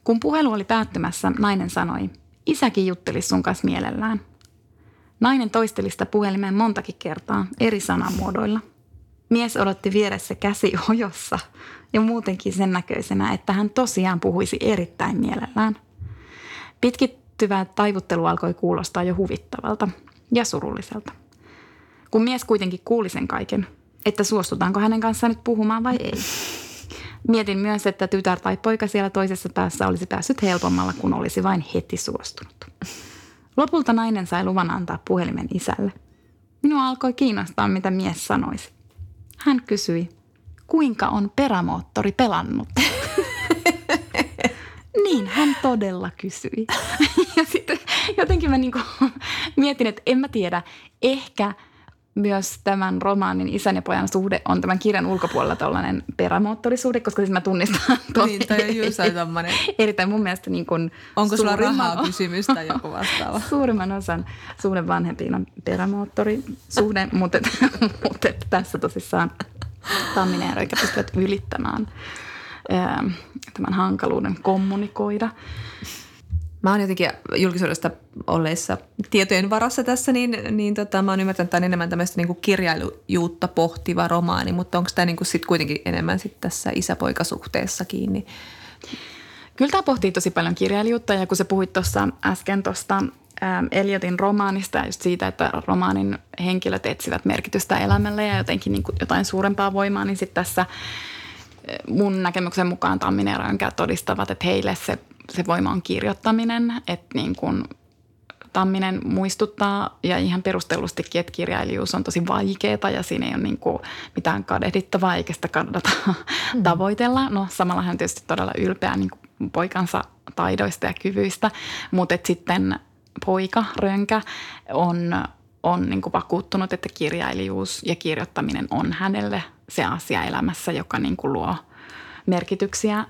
Kun puhelu oli päättymässä, nainen sanoi, isäkin jutteli sun kanssa mielellään. Nainen toisteli sitä puhelimeen montakin kertaa eri sanamuodoilla. Mies odotti vieressä käsi ojossa ja muutenkin sen näköisenä, että hän tosiaan puhuisi erittäin mielellään. Pitkittyvä taivuttelu alkoi kuulostaa jo huvittavalta ja surulliselta. Kun mies kuitenkin kuuli sen kaiken, että suostutaanko hänen kanssaan nyt puhumaan vai ei. Mietin myös, että tytär tai poika siellä toisessa päässä olisi päässyt helpommalla, kun olisi vain heti suostunut. Lopulta nainen sai luvan antaa puhelimen isälle. Minua alkoi kiinnostaa, mitä mies sanoisi. Hän kysyi, kuinka on perämoottori pelannut? Niin, hän todella kysyi. *laughs* ja sitten jotenkin mä niinku mietin, että en mä tiedä, ehkä myös tämän romaanin isän ja pojan suhde on tämän kirjan ulkopuolella tällainen perämoottorisuhde, koska siis mä tunnistan tosi Niin, toi on just *laughs* Erittäin mun mielestä niin kuin Onko sulla rahaa kysymys tai joku vastaava? *laughs* suurimman osan suhde vanhempiin on perämoottorisuhde, mutta, mutta tässä tosissaan Tamminen ja Röykä pystyvät ylittämään tämän hankaluuden kommunikoida. Mä oon jotenkin julkisuudesta olleissa tietojen varassa tässä, niin, niin tota, mä oon ymmärtänyt, että tämä on enemmän tämmöistä niin kirjailujuutta pohtiva romaani, mutta onko tämä niin kuin sit kuitenkin enemmän sit tässä isäpoikasuhteessa kiinni? Kyllä tämä pohtii tosi paljon kirjailijuutta ja kun sä puhuit tuossa äsken tuosta Ähm, Eliotin romaanista ja just siitä, että romaanin henkilöt etsivät merkitystä elämälle ja jotenkin niin kuin jotain suurempaa voimaa, niin sitten tässä mun näkemyksen mukaan Tamminen ja todistavat, että heille se, se voima on kirjoittaminen, että niin kuin Tamminen muistuttaa ja ihan perustellustikin, että kirjailijuus on tosi vaikeaa ja siinä ei ole niin kuin mitään kadehdittavaa eikä sitä kannata mm. tavoitella. No samalla hän on tietysti todella ylpeä niin kuin poikansa taidoista ja kyvyistä, mutta sitten poika Rönkä on, on niin kuin että kirjailijuus ja kirjoittaminen on hänelle se asia elämässä, joka niin kuin luo, merkityksiä.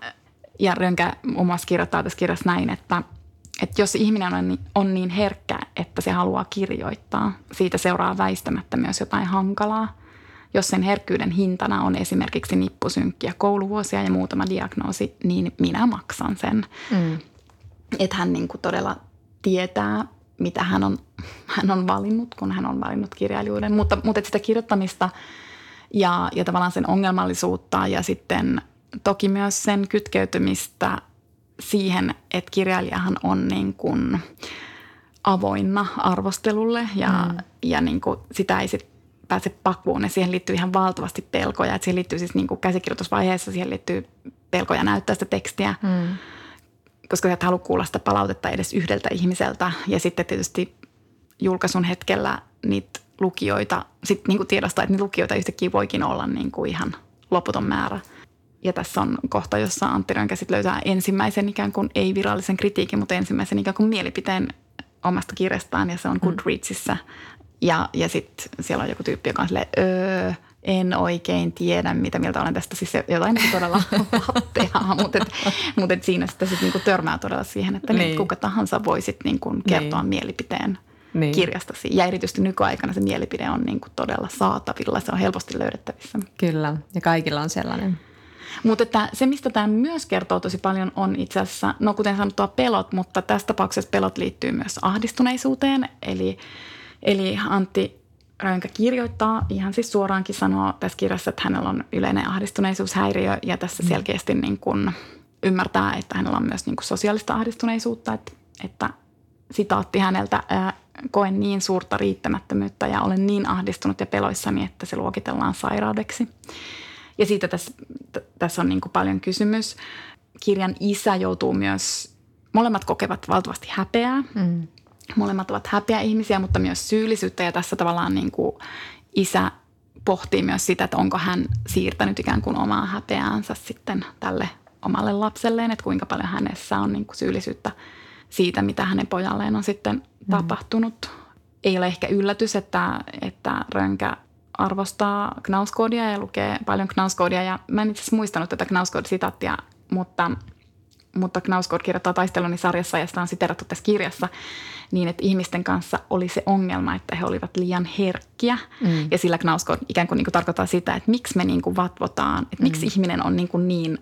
Ja Rönkä muun muassa kirjoittaa tässä kirjassa näin, että, että jos ihminen on niin, on niin herkkä, että se haluaa kirjoittaa, siitä seuraa väistämättä myös jotain hankalaa. Jos sen herkkyyden hintana on esimerkiksi nippusynkkiä kouluvuosia ja muutama diagnoosi, niin minä maksan sen. Mm. Että hän niin kuin todella tietää, mitä hän on, hän on valinnut, kun hän on valinnut kirjailijuuden. Mutta, mutta sitä kirjoittamista ja, ja tavallaan sen ongelmallisuutta ja sitten toki myös sen kytkeytymistä siihen, että kirjailijahan on niin kuin avoinna arvostelulle ja, mm. ja niin kuin sitä ei sit pääse pakuun. Ja siihen liittyy ihan valtavasti pelkoja. Et siihen liittyy siis niin kuin käsikirjoitusvaiheessa, siihen liittyy pelkoja näyttää sitä tekstiä. Mm koska sä et halua kuulla sitä palautetta edes yhdeltä ihmiseltä. Ja sitten tietysti julkaisun hetkellä niitä lukijoita, sitten niin kuin tiedostaa, että niitä lukijoita yhtäkkiä voikin olla niin kuin ihan loputon määrä. Ja tässä on kohta, jossa Antti Rönkä sitten löytää ensimmäisen ikään kuin ei-virallisen kritiikin, mutta ensimmäisen ikään kuin mielipiteen omasta kirjastaan ja se on mm. Goodreadsissa. Ja, ja sitten siellä on joku tyyppi, joka on silleen, öö, en oikein tiedä, mitä mieltä olen tästä. Siis jotain niin todella latteaa, *laughs* mutta, et, mutta et siinä sitten sit niinku törmää todella siihen, että niin. kuka tahansa voi sit niinku kertoa niin. mielipiteen niin. kirjastasi. Ja erityisesti nykyaikana se mielipide on niinku todella saatavilla, se on helposti löydettävissä. Kyllä, ja kaikilla on sellainen. Mutta että se, mistä tämä myös kertoo tosi paljon, on itse asiassa, no kuten sanottua, pelot, mutta tässä tapauksessa pelot liittyy myös ahdistuneisuuteen. Eli, eli Antti Rönkä kirjoittaa, ihan siis suoraankin sanoo tässä kirjassa, että hänellä on yleinen ahdistuneisuushäiriö ja tässä mm. selkeästi niin kuin ymmärtää, että hänellä on myös niin kuin sosiaalista ahdistuneisuutta, että, että sitaatti häneltä, koen niin suurta riittämättömyyttä ja olen niin ahdistunut ja peloissani, että se luokitellaan sairaudeksi. Ja siitä tässä, t- tässä on niin kuin paljon kysymys. Kirjan isä joutuu myös, molemmat kokevat valtavasti häpeää. Mm Molemmat ovat häpeä ihmisiä, mutta myös syyllisyyttä ja tässä tavallaan niin kuin isä pohtii myös sitä, että onko hän siirtänyt ikään kuin omaa häpeäänsä sitten tälle omalle lapselleen, että kuinka paljon hänessä on niin kuin syyllisyyttä siitä, mitä hänen pojalleen on sitten mm. tapahtunut. Ei ole ehkä yllätys, että, että Rönkä arvostaa Knauskoodia ja lukee paljon Knauskoodia. Ja mä en itse asiassa muistanut tätä Knauskood-sitaattia, mutta, mutta Knauskood kirjoittaa taisteluni sarjassa ja sitä on siterattu tässä kirjassa – niin, että ihmisten kanssa oli se ongelma, että he olivat liian herkkiä. Mm. Ja sillä knausko ikään kuin, niin kuin tarkoittaa sitä, että miksi me niin kuin vatvotaan, että miksi mm. ihminen on niin, kuin niin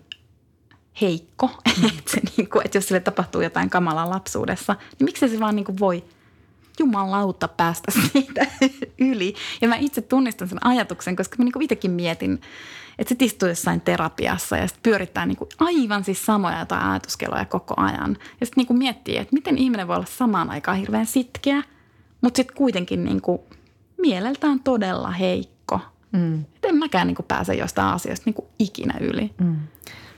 heikko, *laughs* mm. että, se niin kuin, että jos sille tapahtuu jotain kamalaa lapsuudessa, niin miksi se vaan niin kuin voi jumalauta päästä *laughs* siitä yli. Ja mä itse tunnistan sen ajatuksen, koska mä niin itsekin mietin, että sit istuu jossain terapiassa ja sitten pyörittää niin kuin aivan siis samoja jotain ajatuskeloja koko ajan. Ja sitten niin miettii, että miten ihminen voi olla samaan aikaan hirveän sitkeä, mutta sitten kuitenkin niin kuin mieleltään todella heikko. Mm. Et en mäkään niin kuin pääse jostain asioista niin kuin ikinä yli. Mm.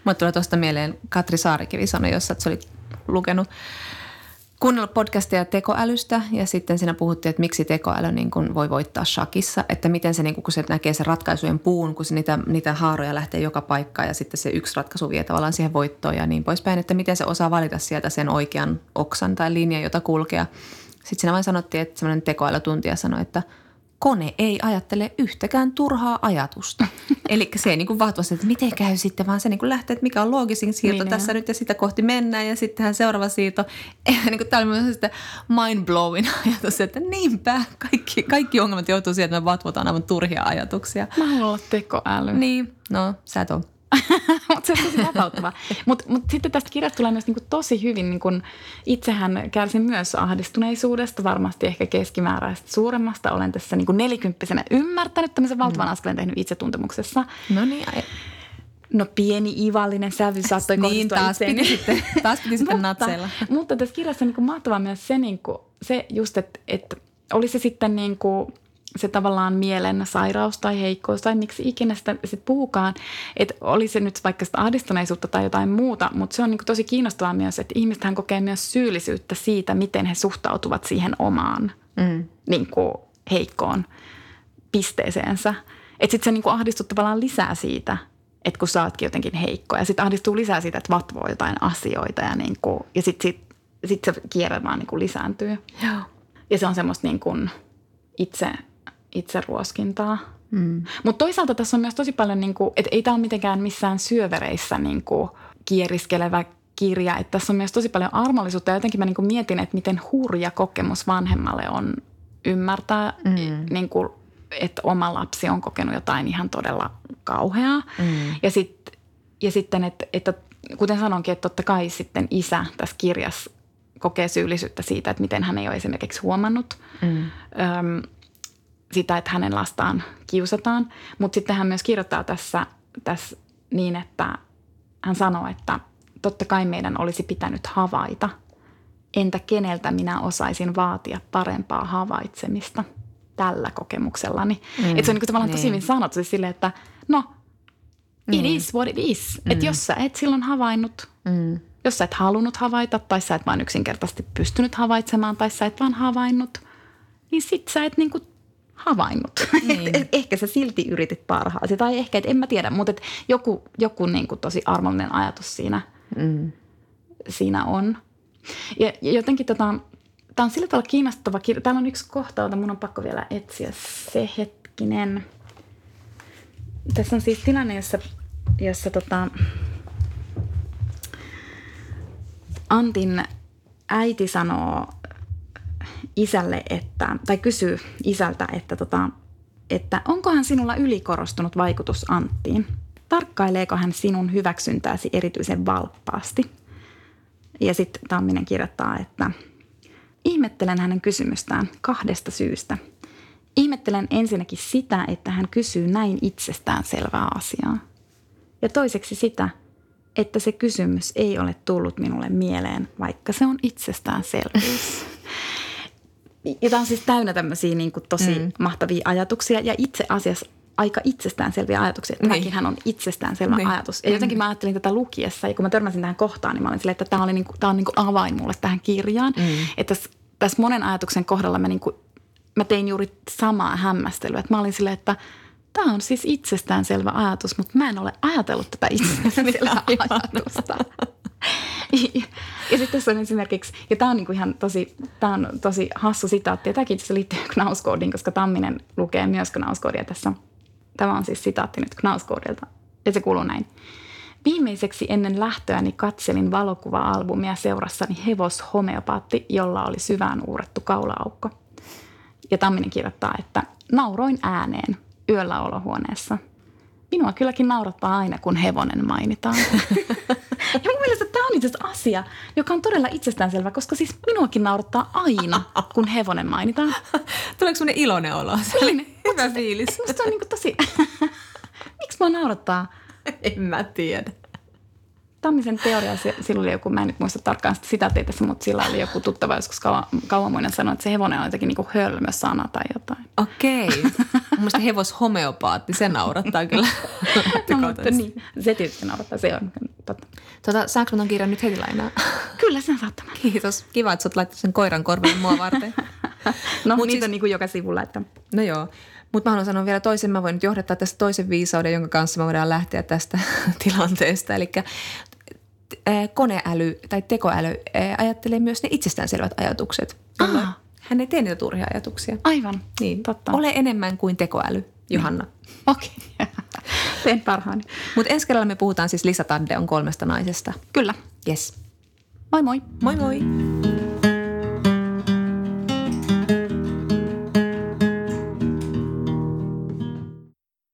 Mulle tulee tuosta mieleen Katri Saarikivi sanoi, jossa että se oli lukenut – kuunnella podcastia tekoälystä ja sitten siinä puhuttiin, että miksi tekoäly niin kuin voi voittaa shakissa, että miten se, niin kun se näkee sen ratkaisujen puun, kun se niitä, niitä haaroja lähtee joka paikkaan ja sitten se yksi ratkaisu vie tavallaan siihen voittoon ja niin poispäin, että miten se osaa valita sieltä sen oikean oksan tai linjan, jota kulkea. Sitten siinä vain sanottiin, että semmoinen tekoälytuntija sanoi, että – kone ei ajattele yhtäkään turhaa ajatusta. *laughs* Eli se ei niin kuin vahvasti, että miten käy sitten, vaan se niin kuin lähtee, että mikä on loogisin siirto niin tässä nyt ja sitä kohti mennään ja sittenhän seuraava siirto. *laughs* niin kuin, tämä oli myös mind-blowing ajatus, että niinpä kaikki, kaikki ongelmat joutuu siihen, että me vatvotaan aivan turhia ajatuksia. Mä haluan olla tekoäly. Niin, no sä et ole. *laughs* mutta se on tosi vapauttavaa. Mutta mut sitten tästä kirjasta tulee myös niinku tosi hyvin, niinku, itsehän kärsin myös ahdistuneisuudesta, varmasti ehkä keskimääräistä suuremmasta. Olen tässä niinku nelikymppisenä ymmärtänyt tämmöisen valtavan mm. askeleen tehnyt itsetuntemuksessa. No niin, No pieni ivallinen sävy saattoi niin, taas piti sitten, taas piti sitten *laughs* mutta, natseilla. Mutta tässä kirjassa on niin mahtavaa myös se, niin kuin, se just, että, että oli se sitten niin kuin – se tavallaan mielen sairaus tai heikkous tai miksi ikinä sitä sit puhukaan, että oli se nyt vaikka sitä ahdistuneisuutta tai jotain muuta, mutta se on niin tosi kiinnostavaa myös, että ihmistähän kokee myös syyllisyyttä siitä, miten he suhtautuvat siihen omaan mm. niin kuin heikkoon pisteeseensä. Että sitten se niin ahdistut tavallaan lisää siitä, että kun sä ootkin jotenkin heikko ja sitten ahdistuu lisää siitä, että vatvoo jotain asioita ja, niin kuin, ja sitten sit, sit se kierre vaan niin kuin lisääntyy. Joo. Ja se on semmoista niin kuin itse itseruoskintaa. Mm. Mutta toisaalta tässä on myös tosi paljon, niin että ei tämä ole mitenkään missään syövereissä niin kuin kieriskelevä kirja. Että tässä on myös tosi paljon armollisuutta ja jotenkin mä niin kuin mietin, että miten hurja kokemus vanhemmalle on ymmärtää, mm. niin kuin, että oma lapsi on kokenut jotain ihan todella kauheaa. Mm. Ja, sit, ja sitten, että, että kuten sanonkin, että totta kai sitten isä tässä kirjassa kokee syyllisyyttä siitä, että miten hän ei ole esimerkiksi huomannut mm. öm, sitä, että hänen lastaan kiusataan. Mutta sitten hän myös kirjoittaa tässä, tässä niin, että hän sanoo, että totta kai meidän olisi pitänyt havaita. Entä keneltä minä osaisin vaatia parempaa havaitsemista tällä kokemuksellani. Mm, että se on niin tavallaan niin. tosi hyvin sanottu siis silleen, että no, it mm. is what it is. Mm. Että jos sä et silloin havainnut, mm. jos sä et halunnut havaita tai sä et vaan yksinkertaisesti pystynyt havaitsemaan tai sä et vaan havainnut, niin sit sä et niinku havainnut. Niin. *laughs* et, ehkä sä silti yritit parhaasi tai ehkä, et en mä tiedä, mutta et joku, joku niinku tosi armollinen ajatus siinä, mm. siinä on. Ja, ja jotenkin tota, tämä on sillä tavalla kiinnostava kirja. Täällä on yksi kohta, jota mun on pakko vielä etsiä se hetkinen. Tässä on siis tilanne, jossa, jossa tota, Antin äiti sanoo isälle, että, tai kysyy isältä, että, tota, että onkohan sinulla ylikorostunut vaikutus Anttiin? Tarkkaileeko hän sinun hyväksyntääsi erityisen valppaasti? Ja sitten Tamminen kirjoittaa, että ihmettelen hänen kysymystään kahdesta syystä. Ihmettelen ensinnäkin sitä, että hän kysyy näin itsestään selvää asiaa. Ja toiseksi sitä, että se kysymys ei ole tullut minulle mieleen, vaikka se on itsestäänselvyys. *laughs* Ja tämä on siis täynnä tämmöisiä niin kuin tosi mm. mahtavia ajatuksia ja itse asiassa aika itsestäänselviä ajatuksia. Tämäkin niin. on itsestäänselvä niin. ajatus. Ja jotenkin mm. mä ajattelin tätä lukiessa ja kun mä törmäsin tähän kohtaan, niin mä olin silleen, että tämä, oli niin kuin, tämä on niin kuin avain mulle tähän kirjaan. Mm. Että tässä, tässä monen ajatuksen kohdalla mä, niin kuin, mä tein juuri samaa hämmästelyä. Että mä olin silleen, että tämä on siis itsestäänselvä ajatus, mutta mä en ole ajatellut tätä itsestäänselvää ajatusta. *laughs* ja sitten tässä on esimerkiksi, ja tämä on niinku ihan tosi, tämä on tosi hassu sitaatti, ja tämäkin itse liittyy *laughs* Knauskoodiin, koska Tamminen lukee myös Knauskoodia tässä. Tämä on siis sitaatti nyt Knauskoodilta, ja se kuuluu näin. Viimeiseksi ennen lähtöäni katselin valokuva-albumia seurassani hevoshomeopaatti, jolla oli syvään uurettu kaulaaukko. Ja Tamminen kirjoittaa, että nauroin ääneen yöllä olohuoneessa – minua kylläkin naurattaa aina, kun hevonen mainitaan. *laughs* ja mun mielestä tämä on itse asia, joka on todella itsestäänselvä, koska siis minuakin naurattaa aina, *laughs* kun hevonen mainitaan. Tuleeko sellainen iloinen olo? Niin. *laughs* Hyvä fiilis. Musta on niin tosi... Miksi mua naurattaa? En mä tiedä. Tammisen teoria, sillä oli joku, mä en nyt muista tarkkaan sitä sitaattia tässä, mutta sillä oli joku tuttava joskus kauan, kauan sanoi, että se hevonen on jotenkin niin hölmö sana tai jotain. Okei. Okay. *laughs* Mun hevos homeopaatti, se naurattaa kyllä. *laughs* no, mutta niin, se tietysti naurattaa, se on totta. Tota, saanko mä ton kirjan nyt heti lainaa? *laughs* Kyllä, sen saattaa. Kiitos. Kiva, että sä oot laittanut sen koiran korville mua varten. no, Mut niitä siis, on niin kuin joka sivulla. Että... No joo. Mutta mä haluan sanoa vielä toisen, mä voin nyt johdattaa tästä toisen viisauden, jonka kanssa me voidaan lähteä tästä *laughs* tilanteesta. Eli koneäly tai tekoäly ajattelee myös ne itsestäänselvät ajatukset. Hän ei tee niitä turhia ajatuksia. Aivan, niin. totta. Ole enemmän kuin tekoäly, Johanna. Niin. Okei, okay. *laughs* teen parhaani. Mutta ensi kerralla me puhutaan siis Lisa Tadde on kolmesta naisesta. Kyllä. Yes. Moi moi. Moi moi.